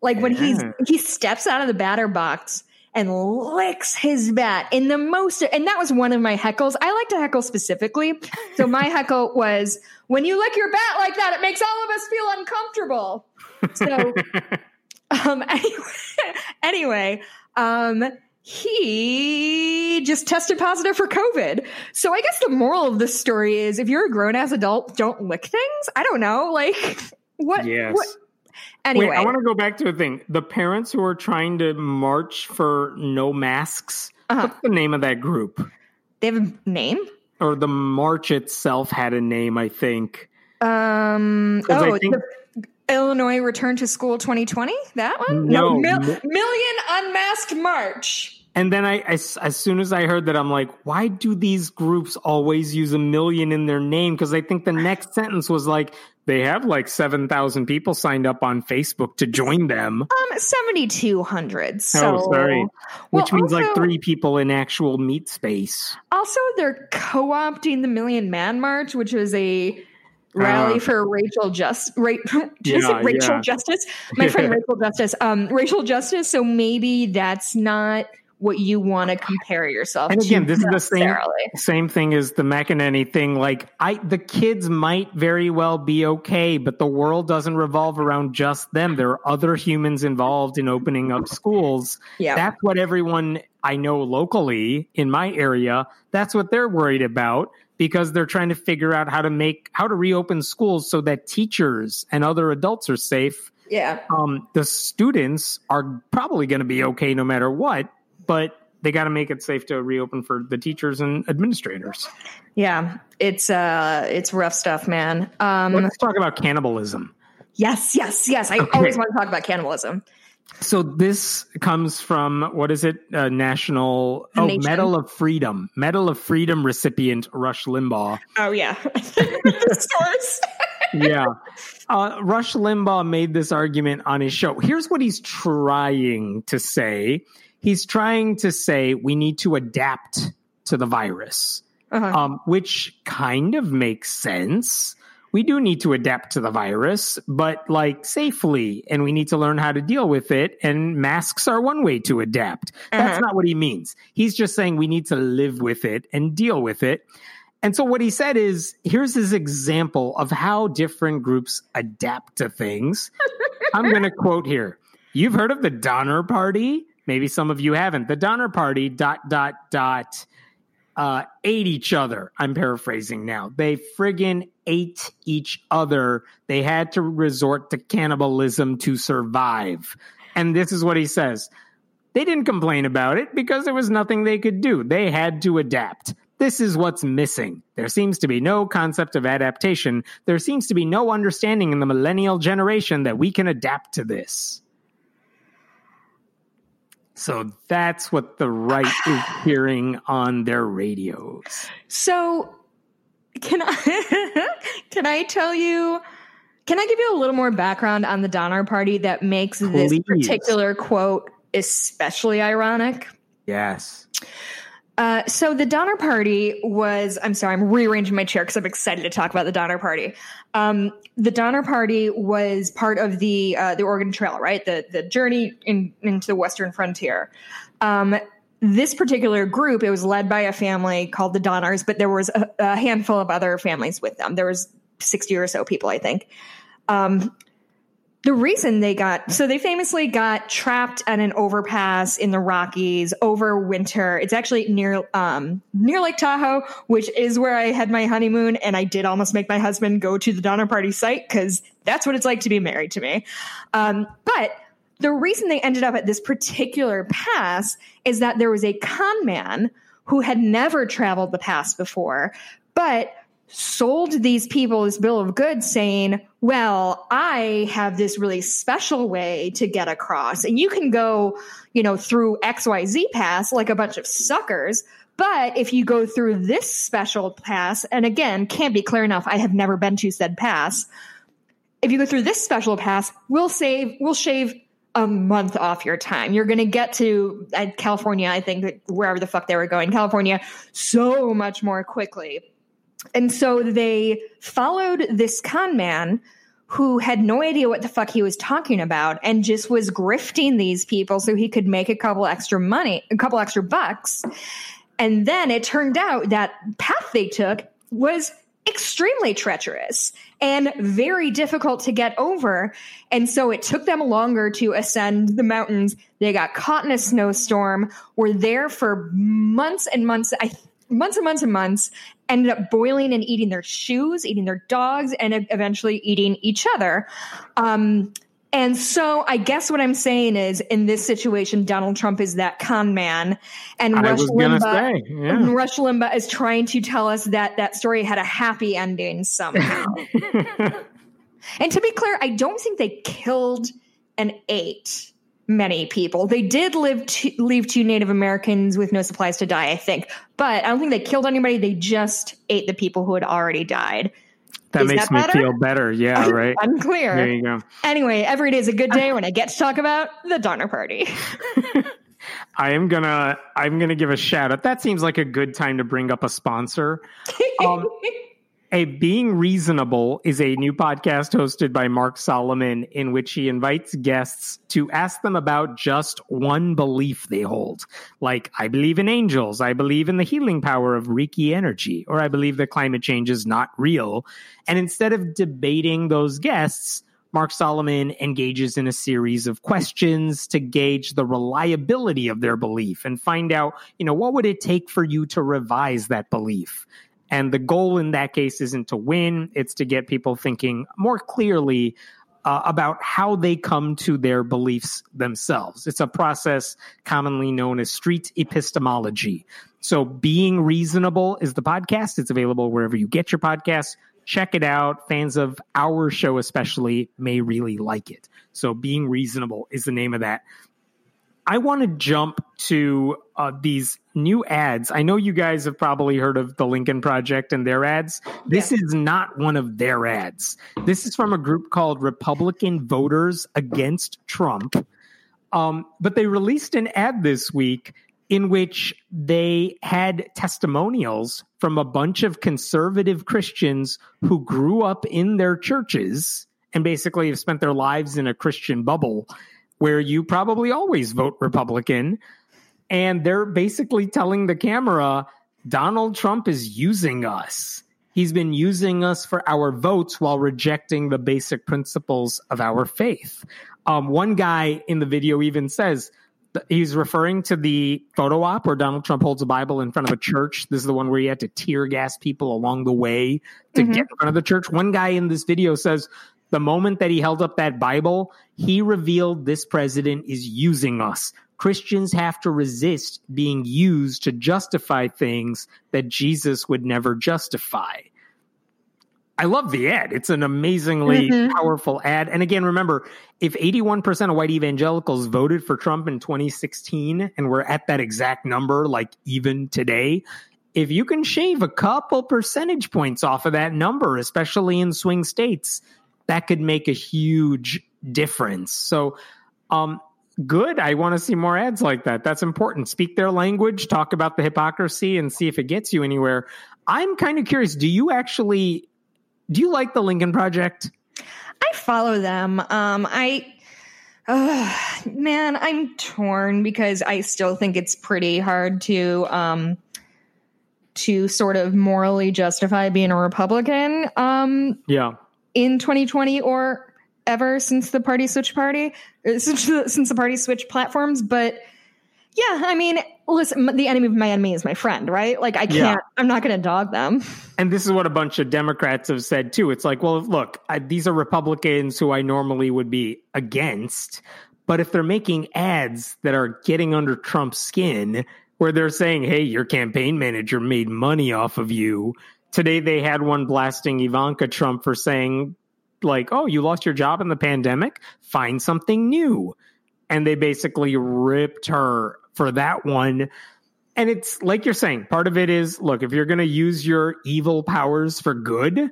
Like when he's he steps out of the batter box and licks his bat in the most and that was one of my heckles. I like to heckle specifically. So my *laughs* heckle was when you lick your bat like that, it makes all of us feel uncomfortable. So *laughs* um anyway, *laughs* anyway um he just tested positive for COVID. So I guess the moral of this story is if you're a grown ass adult, don't lick things. I don't know. Like what Yes. what anyway. Wait, I want to go back to a thing. The parents who are trying to march for no masks. Uh-huh. What's the name of that group? they have a name? Or the march itself had a name, I think. Um 'Cause I oh think- the Illinois Return to School 2020? That one? No, Mil- Million Unmasked March. And then I, as, as soon as I heard that, I'm like, why do these groups always use a million in their name? Because I think the next sentence was like, they have like 7,000 people signed up on Facebook to join them. Um 7200. So oh, sorry. Well, Which means like three people in actual meat space. Also, they're co-opting the Million Man March, which is a rally Uh, for Rachel Just Ra- *laughs* did I say Yeah, Rachel yeah. Justice. My friend *laughs* Rachel Justice. Um, Rachel Justice. So maybe that's not what you want to compare yourself And again, to. this is the same same thing as the McEnany thing. Like, I the kids might very well be okay, but the world doesn't revolve around just them. There are other humans involved in opening up schools. Yeah. That's what everyone I know locally in my area. That's what they're worried about because they're trying to figure out how to make how to reopen schools so that teachers and other adults are safe. yeah. Um, the students are probably going to be okay no matter what, but they got to make it safe to reopen for the teachers and administrators. Yeah. It's uh it's rough stuff, man. Um Let's talk about cannibalism. yes, yes, yes. I Okay. always want to talk about cannibalism. So this comes from what is it? Uh, National oh Medal of Freedom, Medal of Freedom recipient Rush Limbaugh. Oh yeah. *laughs* the source. yeah. Uh, Rush Limbaugh made this argument on his show. Here's what he's trying to say. He's trying to say we need to adapt to the virus, Uh-huh. um, which kind of makes sense. We do need to adapt to the virus, but like safely, and we need to learn how to deal with it. And masks are one way to adapt. That's Uh-huh. not what he means. He's just saying we need to live with it and deal with it. And so what he said is here's his example of how different groups adapt to things. *laughs* I'm going to quote here. You've heard of the Donner Party? Maybe some of you haven't. The Donner Party dot dot dot uh, ate each other. I'm paraphrasing now. They friggin' ate each other. They had to resort to cannibalism to survive. And this is what he says. They didn't complain about it because there was nothing they could do. They had to adapt. This is what's missing. There seems to be no concept of adaptation. There seems to be no understanding in the millennial generation that we can adapt to this. So that's what the right is *laughs* hearing on their radios. So can I *laughs* can I tell you can I give you a little more background on the Donner Party that makes this particular quote especially ironic? Yes. Uh, so the Donner Party was, I'm sorry, I'm rearranging my chair because I'm excited to talk about the Donner Party. Um, the Donner Party was part of the uh, the Oregon Trail, right? The the journey in, into the Western frontier. Um, this particular group, it was led by a family called the Donners, but there was a, a handful of other families with them. There was 60 or so people, I think. Um, the reason they got so they famously got trapped at an overpass in the Rockies over winter. It's actually near um near Lake Tahoe, which is where I had my honeymoon, and I did almost make my husband go to the Donner Party site because that's what it's like to be married to me. Um, but the reason they ended up at this particular pass is that there was a con man who had never traveled the pass before, but sold these people this bill of goods saying, well, I have this really special way to get across and you can go, you know, through XYZ pass like a bunch of suckers. But if you go through this special pass, and again, can't be clear enough, I have never been to said pass. If you go through this special pass, we'll save, we'll shave a month off your time. You're going to get to uh, California, I think, wherever the fuck they were going, California, so much more quickly. And so they followed this con man who had no idea what the fuck he was talking about and just was grifting these people so he could make a couple extra money, a couple extra bucks. And then it turned out that path they took was extremely treacherous and very difficult to get over. And so it took them longer to ascend the mountains. They got caught in a snowstorm, were there for months and months. I months and months and months ended up boiling and eating their shoes, eating their dogs, and eventually eating each other. Um, and so I guess what I'm saying is in this situation, Donald Trump is that con man and I Rush Limbaugh, say, yeah. *laughs* Rush Limbaugh is trying to tell us that that story had a happy ending somehow. *laughs* and to be clear, I don't think they killed and ate many people. They did live to, leave two Native Americans with no supplies to die, I think. But I don't think they killed anybody. They just ate the people who had already died. That Is makes that me better? feel better. Yeah, right. Unclear. There you go. Anyway, every day is a good day *laughs* when I get to talk about the Donner Party. *laughs* I am gonna I'm gonna give a shout out. That seems like a good time to bring up a sponsor. *laughs* Um, a Being Reasonable is a new podcast hosted by Mark Solomon in which he invites guests to ask them about just one belief they hold. Like, I believe in angels, I believe in the healing power of Reiki energy, or I believe that climate change is not real. And instead of debating those guests, Mark Solomon engages in a series of questions to gauge the reliability of their belief and find out, you know, what would it take for you to revise that belief? And the goal in that case isn't to win, it's to get people thinking more clearly uh, about how they come to their beliefs themselves. It's a process commonly known as street epistemology. So, Being Reasonable is the podcast. It's available wherever you get your podcasts. Check it out. Fans of our show, especially, may really like it. So, Being Reasonable is the name of that. I want to jump to uh, these new ads. I know you guys have probably heard of the Lincoln Project and their ads. This is not one of their ads. This is from a group called Republican Voters Against Trump. Um, but they released an ad this week in which they had testimonials from a bunch of conservative Christians who grew up in their churches and basically have spent their lives in a Christian bubble where you probably always vote Republican. And they're basically telling the camera Donald Trump is using us. He's been using us for our votes while rejecting the basic principles of our faith. Um, one guy in the video even says, he's referring to the photo op where Donald Trump holds a Bible in front of a church. This is the one where he had to tear gas people along the way to mm-hmm. get in front of the church. One guy in this video says the moment that he held up that Bible, he revealed this president is using us. Christians have to resist being used to justify things that Jesus would never justify. I love the ad. It's an amazingly mm-hmm. powerful ad. And again, remember, if 81% of white evangelicals voted for Trump in 2016 and we're at that exact number, like even today, if you can shave a couple percentage points off of that number, especially in swing states, that could make a huge difference. So, um, good. I want to see more ads like that. That's important. Speak their language, talk about the hypocrisy, and see if it gets you anywhere. I'm kind of curious. Do you actually do you like the Lincoln Project? I follow them. Um, I, uh, man, I'm torn because I still think it's pretty hard to, um, to sort of morally justify being a Republican. Um, yeah. In 2020 or ever since the party switch party, uh, since the, since the party switch platforms, but yeah, I mean, listen, the enemy of my enemy is my friend, right? Like, I can't, yeah. I'm not going to dog them. And this is what a bunch of Democrats have said too. It's like, well, look, I, these are Republicans who I normally would be against, but if they're making ads that are getting under Trump's skin, where they're saying, hey, your campaign manager made money off of you. Today they had one blasting Ivanka Trump for saying, like, oh, you lost your job in the pandemic? Find something new. And they basically ripped her for that one. And it's like you're saying, part of it is look, if you're going to use your evil powers for good,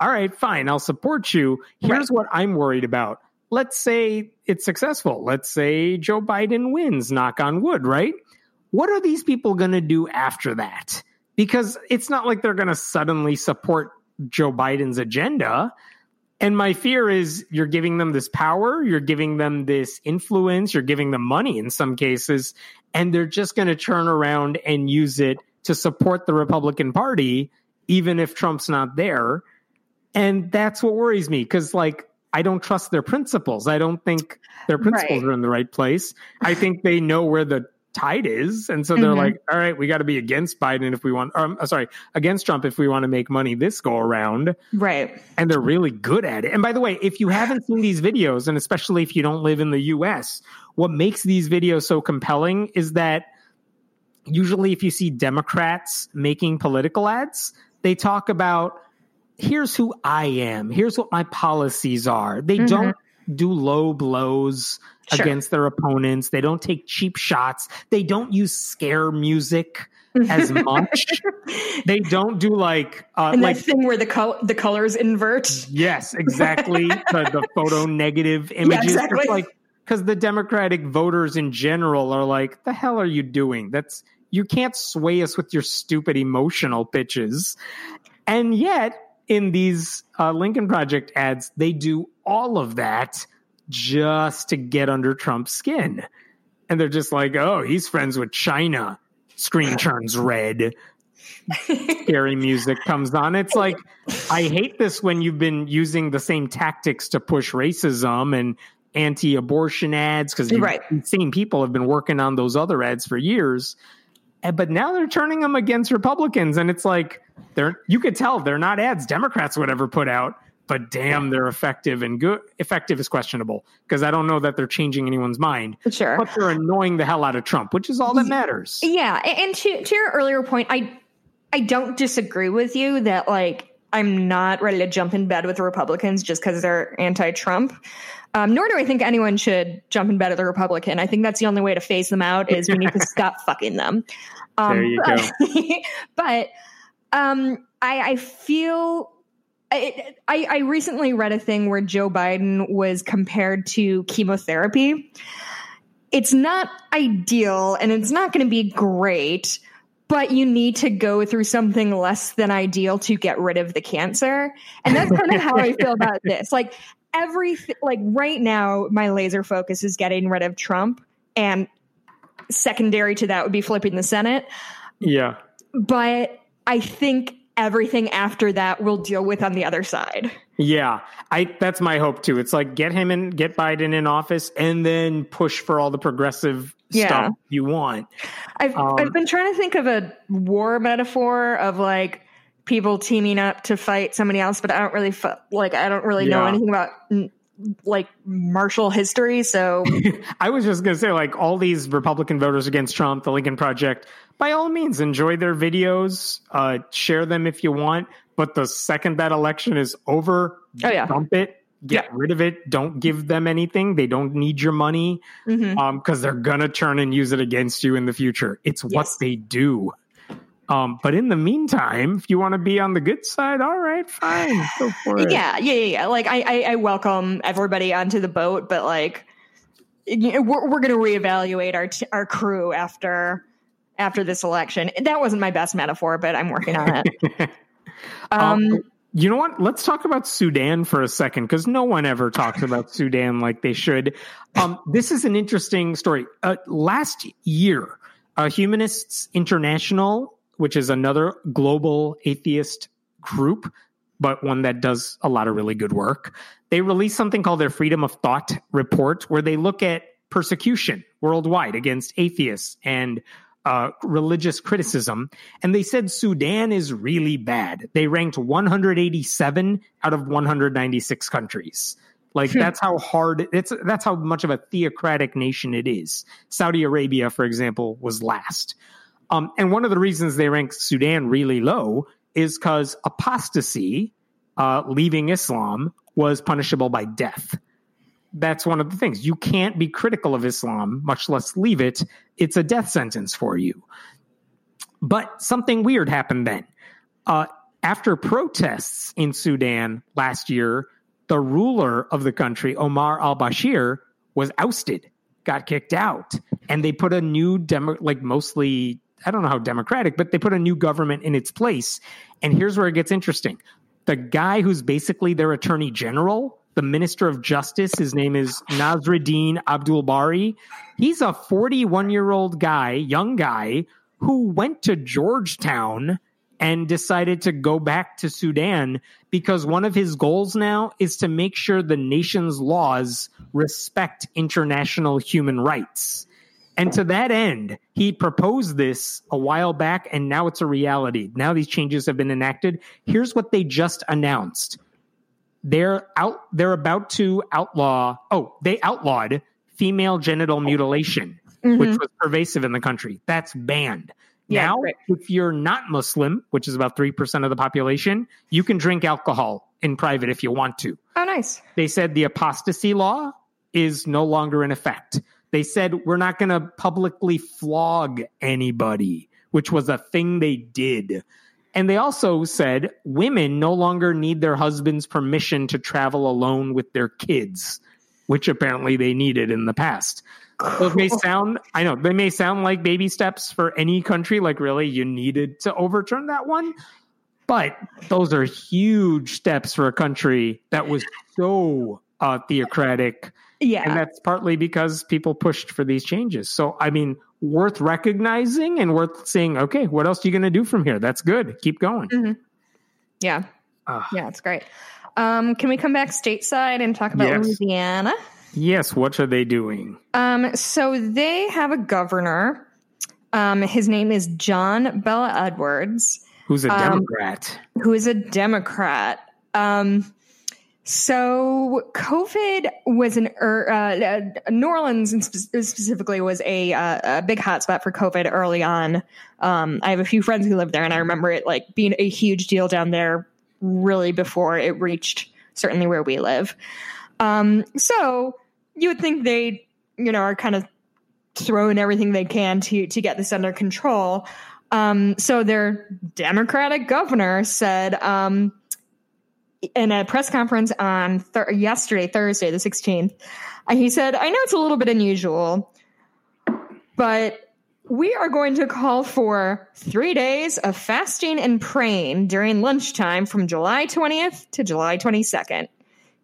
all right, fine, I'll support you. Here's right. what I'm worried about. Let's say it's successful. Let's say Joe Biden wins, knock on wood, right? What are these people going to do after that? Because it's not like they're going to suddenly support Joe Biden's agenda. And my fear is you're giving them this power, you're giving them this influence, you're giving them money in some cases, and they're just going to turn around and use it to support the Republican Party, even if Trump's not there. And that's what worries me because, like, I don't trust their principles. I don't think their principles right. are in the right place. I think they know where the tide is. And so they're mm-hmm. like, all right, we got to be against Biden if we want, or, um, sorry, against Trump if we want to make money this go around. Right. And they're really good at it. And by the way, if you haven't seen these videos, and especially if you don't live in the US, what makes these videos so compelling is that usually if you see Democrats making political ads, they talk about here's who I am, here's what my policies are. They mm-hmm. don't do low blows sure. against their opponents. They don't take cheap shots. They don't use scare music *laughs* as much. they don't do like uh, and like thing where the color the colors invert. Yes, exactly. *laughs* the, the photo negative images. Yeah, exactly. like because the Democratic voters in general are like, the hell are you doing? That's you can't sway us with your stupid emotional pitches. And yet, in these uh, Lincoln Project ads, they do all of that just to get under Trump's skin. And they're just like, oh, he's friends with China. Screen *laughs* turns red. Scary music comes on. It's like, I hate this when you've been using the same tactics to push racism and anti-abortion ads because right. same people have been working on those other ads for years but now they're turning them against republicans and it's like they're you could tell they're not ads democrats would ever put out but damn they're effective and good effective is questionable because i don't know that they're changing anyone's mind. Sure. But they're annoying the hell out of trump which is all that matters. yeah and to, to your earlier point i i don't disagree with you that like I'm not ready to jump in bed with the Republicans just because they're anti-Trump. Um, nor do I think anyone should jump in bed with a Republican. I think that's the only way to phase them out is we need to stop *laughs* fucking them. Um, there you but, go. *laughs* but um, I, I feel I, I, recently read a thing where Joe Biden was compared to chemotherapy. it's not ideal and it's not going to be great, but you need to go through something less than ideal to get rid of the cancer. And that's kind of how I feel about this. Like everything, like right now, my laser focus is getting rid of Trump, and secondary to that would be flipping the Senate. Yeah. But I think everything after that we'll deal with on the other side. Yeah, I that's my hope too. It's like get him in, get Biden in office, and then push for all the progressive Yeah. stuff you want. I've Um, I've been trying to think of a war metaphor of like people teaming up to fight somebody else, but I don't really fu- like I don't really know anything about mm, like martial history. So *laughs* I was just gonna say, like all these Republican voters against Trump, the Lincoln Project, by all means, enjoy their videos, uh, share them if you want. But the second that election is over, Oh, yeah. dump it, get rid of it. Don't give them anything. They don't need your money mhm. um because they're gonna turn and use it against you in the future. It's what they do. Um, but in the meantime, if you want to be on the good side, all right, fine, go for it. yeah, yeah, yeah, yeah. Like I, I, I welcome everybody onto the boat, but like we're we're gonna reevaluate our t- our crew after after this election. That wasn't my best metaphor, but I'm working on it. *laughs* Um, Um, you know what? Let's talk about Sudan for a second because no one ever talks about *laughs* Sudan like they should. Um, this is an interesting story. Uh, last year, uh, Humanists International, which is another global atheist group, but one that does a lot of really good work, they released something called their Freedom of Thought report, where they look at persecution worldwide against atheists and uh, religious criticism. And they said Sudan is really bad. They ranked 187 out of 196 countries. Like that's how hard it's that's how much of a theocratic nation it is. Saudi Arabia, for example, was last. Um, and one of the reasons they rank Sudan really low is because apostasy, uh, leaving Islam, was punishable by death that's one of the things. You can't be critical of Islam, much less leave it. It's a death sentence for you. But something weird happened then. Uh, after protests in Sudan last year, the ruler of the country, Omar al Bashir, was ousted, got kicked out, and they put a new demo, like mostly, I don't know how democratic, but they put a new government in its place. And here's where it gets interesting. The guy who's basically their attorney general, the minister of justice, his name is Nasruddin Abdul Bari. He's a 41 year old guy, young guy, who went to Georgetown and decided to go back to Sudan because one of his goals now is to make sure the nation's laws respect international human rights. And to that end, he proposed this a while back and now it's a reality. Now these changes have been enacted. Here's what they just announced. They're out they're about to outlaw oh, they outlawed female genital mutilation, mhm. which was pervasive in the country. That's banned. Yeah, now, right. if you're not Muslim, which is about 3% of the population, you can drink alcohol in private if you want to. oh, nice. They said the apostasy law is no longer in effect. They said we're not going to publicly flog anybody, which was a thing they did. And they also said women no longer need their husband's permission to travel alone with their kids, which apparently they needed in the past. Those may sound, I know, they may sound like baby steps for any country. Like, really, you needed to overturn that one. But those are huge steps for a country that was so uh, theocratic. Yeah. And that's partly because people pushed for these changes. So, I mean, worth recognizing and worth saying, okay, what else are you going to do from here? That's good. Keep going. yeah. Ah. Yeah, it's great. Um, can we come back stateside and talk about Yes. Louisiana? Yes, what are they doing? Um, so they have a governor. Um, his name is John Bel Edwards, Who's a Um, Democrat? who is a Democrat. Um, so COVID was an er, uh, uh, New Orleans specifically was a, uh, a big hotspot for COVID early on. Um, I have a few friends who live there, and I remember it like being a huge deal down there, really before it reached certainly where we live. Um, so you would think they, you know, are kind of throwing everything they can to to get this under control. Um, so their Democratic governor said um, in a press conference on thir- yesterday, Thursday, the 16th, uh, he said, I know it's a little bit unusual, but we are going to call for three days of fasting and praying during lunchtime from July 20th to July 22nd.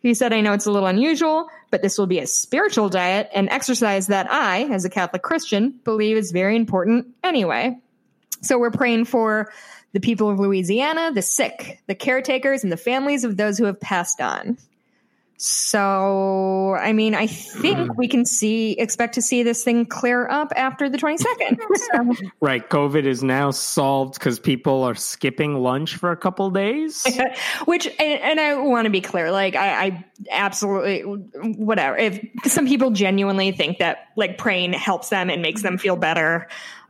He said, I know it's a little unusual, but this will be a spiritual diet and exercise that I, as a Catholic Christian, believe is very important anyway. So we're praying for the people of Louisiana, the sick, the caretakers, and the families of those who have passed on. So, I mean, I think we can see, expect to see this thing clear up after the 22nd. *laughs* So, Right. COVID is now solved because people are skipping lunch for a couple days. *laughs* which, and, and I want to be clear, like, I, I absolutely, whatever. If some people genuinely think that, like, praying helps them and makes them feel better,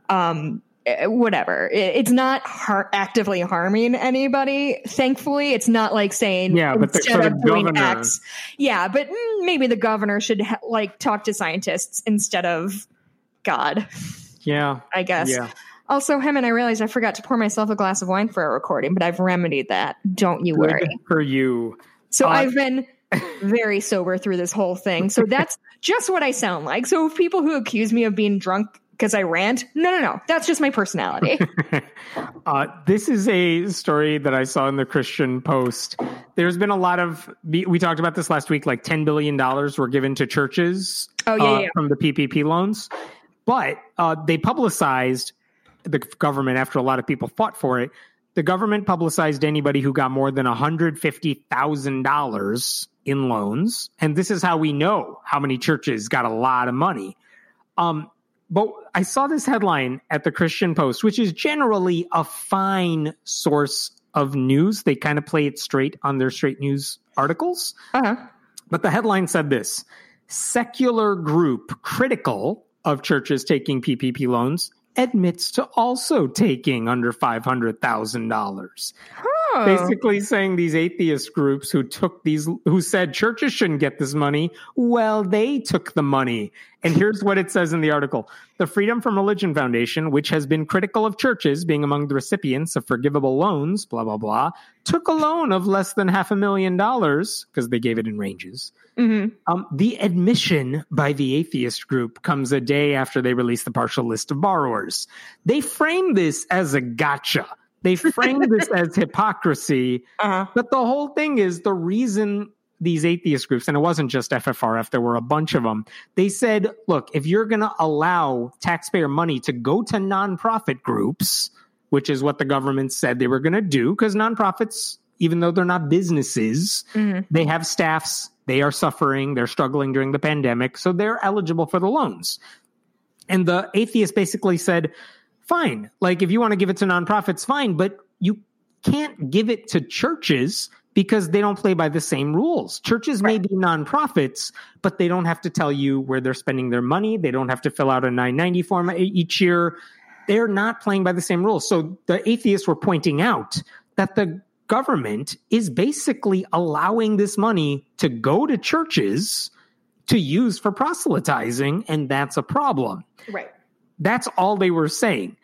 um, whatever. It's not har- actively harming anybody. Thankfully, it's not like saying Yeah, but the- instead the of doing governor- X. Yeah, but mm, maybe the governor should ha- like talk to scientists instead of God. Yeah. I guess. Yeah. Also, Hemant, I realized I forgot to pour myself a glass of wine for a recording, but I've remedied that. Don't you worry. For you. So Uh, I've been very sober through this whole thing. So that's *laughs* just what I sound like. So if people who accuse me of being drunk because I rant, no, no, no. That's just my personality. *laughs* Uh, this is a story that I saw in the Christian Post. There's been a lot of, we talked about this last week, like $10 billion were given to churches Oh, yeah, uh, yeah. from the PPP loans. But uh, they publicized the government after a lot of people fought for it. The government publicized anybody who got more than $150,000 in loans. And this is how we know how many churches got a lot of money. Um, but I saw this headline at the Christian Post, which is generally a fine source of news. They kind of play it straight on their straight news articles. uh-huh. But the headline said this secular group critical of churches taking PPP loans admits to also taking under $500,000 Oh. basically saying these atheist groups who took these who said churches shouldn't get this money well they took the money and here's what it says in the article the freedom from religion foundation which has been critical of churches being among the recipients of forgivable loans blah blah blah took a loan of less than half a million dollars because they gave it in ranges Mhm. um, the admission by the atheist group comes a day after they release the partial list of borrowers. They frame this as a gotcha. They frame this as *laughs* hypocrisy. Uh-huh. But the whole thing is the reason these atheist groups, and it wasn't just FFRF, there were a bunch of them. They said, look, if you're going to allow taxpayer money to go to nonprofit groups, which is what the government said they were going to do, because nonprofits, even though they're not businesses, Mhm. they have staffs, they are suffering, they're struggling during the pandemic, so they're eligible for the loans. And the atheist basically said, fine, like if you want to give it to nonprofits, fine, but you can't give it to churches because they don't play by the same rules. Churches may be nonprofits, but they don't have to tell you where they're spending their money. They don't have to fill out a 990 form each year. They're not playing by the same rules. So the atheists were pointing out that the government is basically allowing this money to go to churches to use for proselytizing, and that's a problem. Right. That's all they were saying.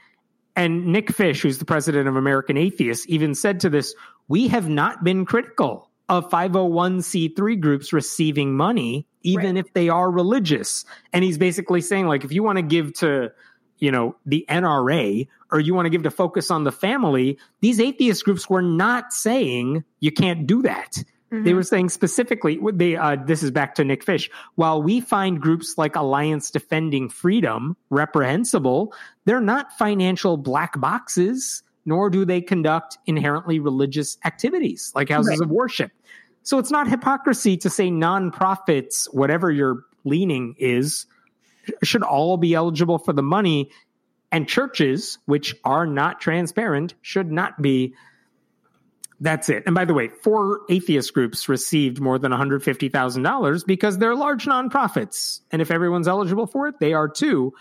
And Nick Fish, who's the president of American Atheists, even said to this, We have not been critical of 501c3 groups receiving money, even Right. if they are religious. And he's basically saying, like, if you want to give to, you know, the NRA or you want to give to Focus on the Family, these atheist groups were not saying you can't do that. They were saying specifically, they uh, this is back to Nick Fish. While we find groups like Alliance Defending Freedom reprehensible, they're not financial black boxes, nor do they conduct inherently religious activities like houses Right. of worship. So it's not hypocrisy to say nonprofits, whatever your leaning is, should all be eligible for the money, and churches, which are not transparent, should not be. That's it. And by the way, four atheist groups received more than $150,000 because they're large nonprofits. And if everyone's eligible for it, they are too.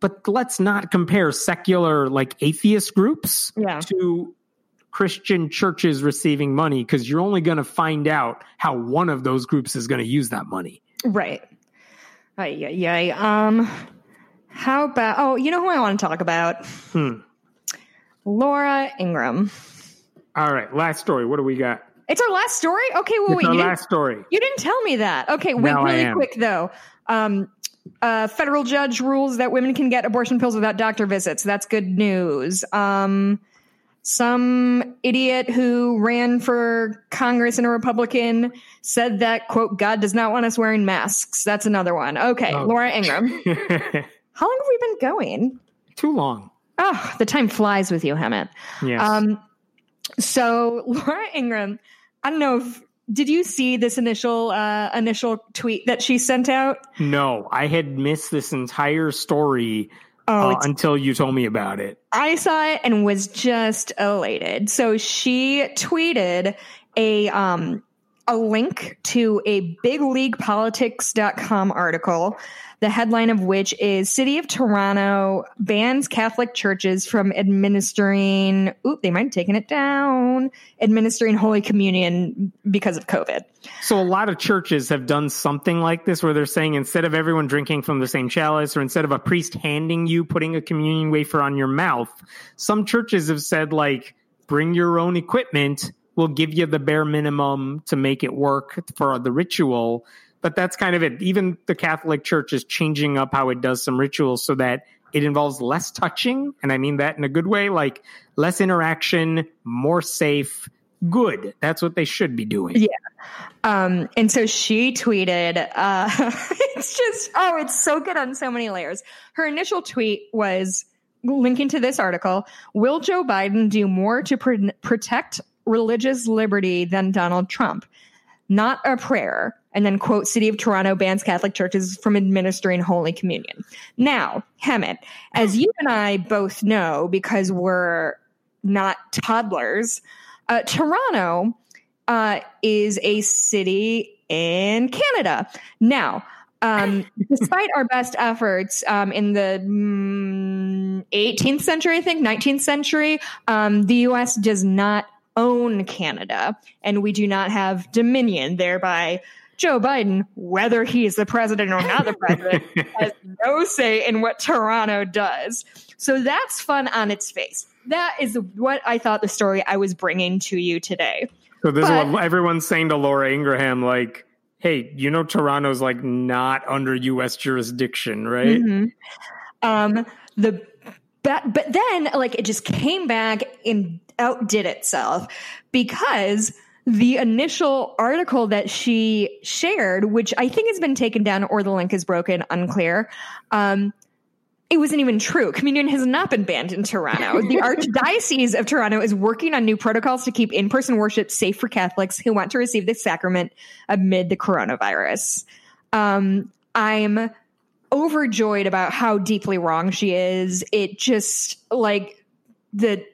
But let's not compare secular, like atheist groups Yeah. to Christian churches receiving money because you're only going to find out how one of those groups is going to use that money. Right. Ay, ay. Um, how about? Oh, you know who I want to talk about? Hmm. Laura Ingraham. All right, last story. What do we got? It's our last story. Okay, well, It's wait. our You last story. you didn't tell me that. Okay, wait, Now really quick though. Um, uh, federal judge rules that women can get abortion pills without doctor visits. That's good news. Um, some idiot who ran for Congress and a Republican said that, quote, God does not want us wearing masks. That's another one. Okay, Oh. Laura Ingraham. *laughs* How long have we been going? Too long. Oh, the time flies with you, Hemant. Yes. Um, so *laughs* Laura Ingraham, I don't know if did you see this initial uh, initial tweet that she sent out? no, I had missed this entire story Oh, uh, until you told me about it. I saw it and was just elated. So she tweeted a um a link to a bigleaguepolitics.com article, the headline of which is City of Toronto bans Catholic churches from administering oop, they might have taken it down, administering Holy Communion because of COVID. So a lot of churches have done something like this where they're saying instead of everyone drinking from the same chalice or instead of a priest handing you putting a communion wafer on your mouth, some churches have said like bring your own equipment, we'll give you the bare minimum to make it work for the ritual. But that's kind of it. Even the Catholic Church is changing up how it does some rituals so that it involves less touching, and I mean that in a good way, like less interaction, more safe, good. That's what they should be doing. Yeah. Um, and so she tweeted, uh, *laughs* it's just, oh, it's so good on so many layers. Her initial tweet was linking to this article Will Joe Biden do more to pr- protect religious liberty than Donald Trump? Not a prayer. And then, quote, City of Toronto bans Catholic churches from administering Holy Communion. Now, Hemant, as you and I both know, because we're not toddlers, uh, Toronto uh, is a city in Canada. Now, um, *laughs* despite our best efforts um, in the mm, 18th century, I think, 19th century, um, the US does not own Canada, and we do not have dominion, thereby. Joe Biden, whether he is the president or not the president, *laughs* has no say in what Toronto does. So that's fun on its face. That is what I thought the story I was bringing to you today. So this But- is what everyone's saying to Laura Ingraham, like, hey, you know Toronto's like not under US jurisdiction, right? Mhm. Um, the but but then like it just came back and outdid itself because the initial article that she shared, which I think has been taken down or the link is broken, unclear. Um, it wasn't even true. Communion has not been banned in Toronto. *laughs* The Archdiocese of Toronto is working on new protocols to keep in-person worship safe for Catholics who want to receive the sacrament amid the coronavirus. Um, I'm overjoyed about how deeply wrong she is. It just like the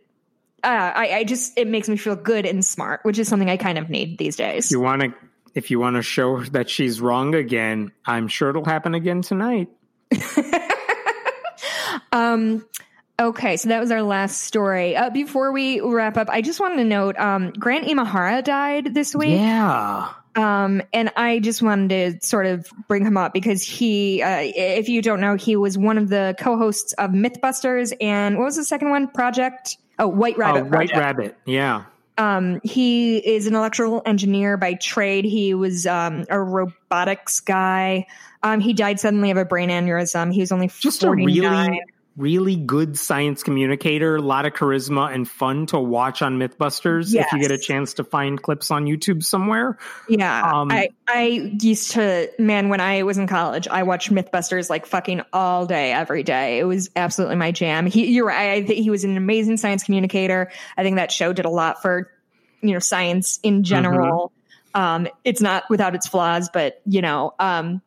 uh, I, I just it makes me feel good and smart, which is something I kind of need these days. You want to, if you want to show that she's wrong again, I'm sure it'll happen again tonight. *laughs* um okay so that was our last story uh, before we wrap up i just wanted to note um grant imahara died this week Yeah. Um and i just wanted to sort of bring him up because he uh, if you don't know he was one of the co-hosts of mythbusters and what was the second one project oh white Rabbit. Oh, rabbit White Project. Rabbit. Yeah. Um, he is an electrical engineer by trade. He was um, a robotics guy. Um, he died suddenly of a brain aneurysm. He was only Just a really, really good science communicator. A lot of charisma and fun to watch on Mythbusters. If you get a chance to find clips on YouTube somewhere. Yeah, Um, I I used to man when I was in college, I watched MythBusters like fucking all day, every day. It was absolutely my jam. He, you're right. I think he was an amazing science communicator. I think that show did a lot for you know science in general. Um, it's not without its flaws, but you know. Um,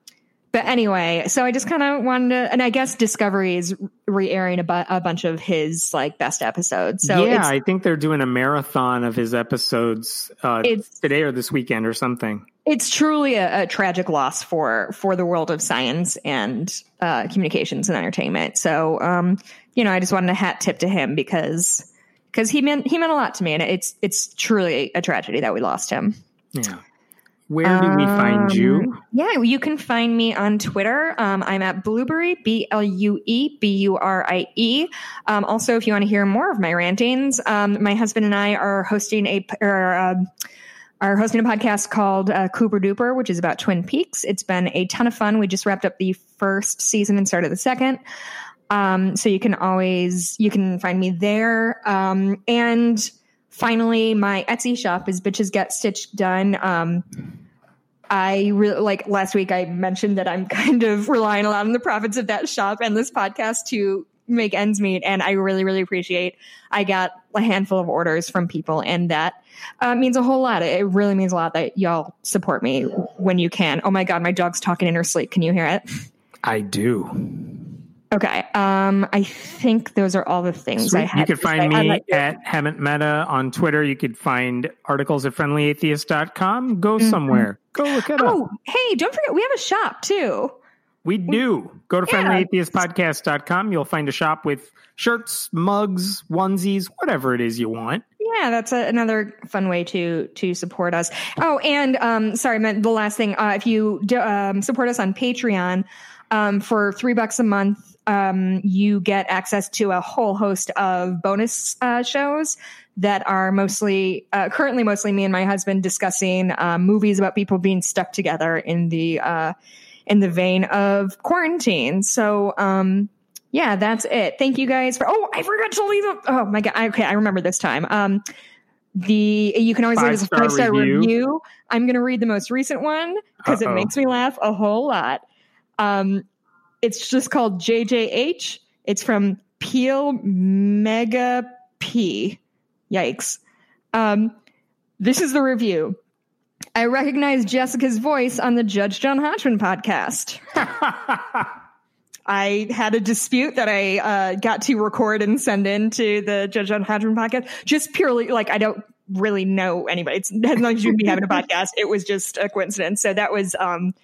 but anyway, so I just kind of wanted to, and I guess Discovery is re-airing a, bu- a bunch of his like best episodes. So yeah, I think they're doing a marathon of his episodes uh, It's- today or this weekend or something. it's truly a, a tragic loss for for the world of science and uh, communications and entertainment. So, um, you know, I just wanted a hat tip to him because because he meant he meant a lot to me, and it's it's truly a tragedy that we lost him. Yeah. Where do we find you? Um, Yeah, you can find me on Twitter. Um, I'm at Blueberry, B L U E B U R I E. Um, also, if you want to hear more of my rantings, um, my husband and I are hosting a or, um, are hosting a podcast called uh, Cooper Duper, which is about Twin Peaks. It's been a ton of fun. We just wrapped up the first season and started the second. Um, so you can always you can find me there. Um, and finally, my Etsy shop is Bitches Get Stitched Done. Um, I really like last week. I mentioned that I'm *laughs* kind of relying a lot on the profits of that shop and this podcast to make ends meet. And I really, really appreciate. I got a handful of orders from people, and that uh, means a whole lot. It really means a lot that y'all support me when you can. Oh my god, my dog's talking in her sleep. Can you hear it? I do. Okay. Um, I think those are all the things Sweet. I had. You could find me I like it. at Hemant Mehta on Twitter. You could find articles at friendlyatheist.com. Go Mhm. somewhere. Go look it up. Oh, hey, don't forget we have a shop too. We do. Go to Yeah. friendlyatheistpodcast.com. You'll find a shop with shirts, mugs, onesies, whatever it is you want. Yeah, that's a, another fun way to to support us. Oh, and um, sorry, I meant the last thing. Uh, if you do, um, support us on Patreon um, for three bucks a month, um, you get access to a whole host of bonus uh, shows that are mostly uh, currently mostly me and my husband discussing uh, movies about people being stuck together in the uh, in the vein of quarantine. So. Um, yeah, that's it. Thank you guys for. Oh, I forgot to leave a. Oh my god. Okay, I remember this time. Um, the you can always leave us a Five-star review. review. I'm going to read the most recent one because it makes me laugh a whole lot. Um, it's just called JJH. It's from Peel Mega P. Yikes. Um, this is the review. I recognize Jessica's voice on the Judge John Hodgman podcast. *laughs* I had a dispute that I uh, got to record and send in to the Judge John Hodgman podcast. Just purely like I don't really know anybody. It's, it has nothing to do with me having a *laughs* podcast. It was just a coincidence. So that was um,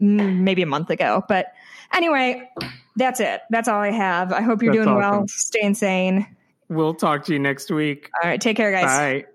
Mm, maybe a month ago. But anyway, that's it. That's all I have. I hope you're That's doing well. Stay insane. we'll talk to you next week. All right, take care, guys. Bye.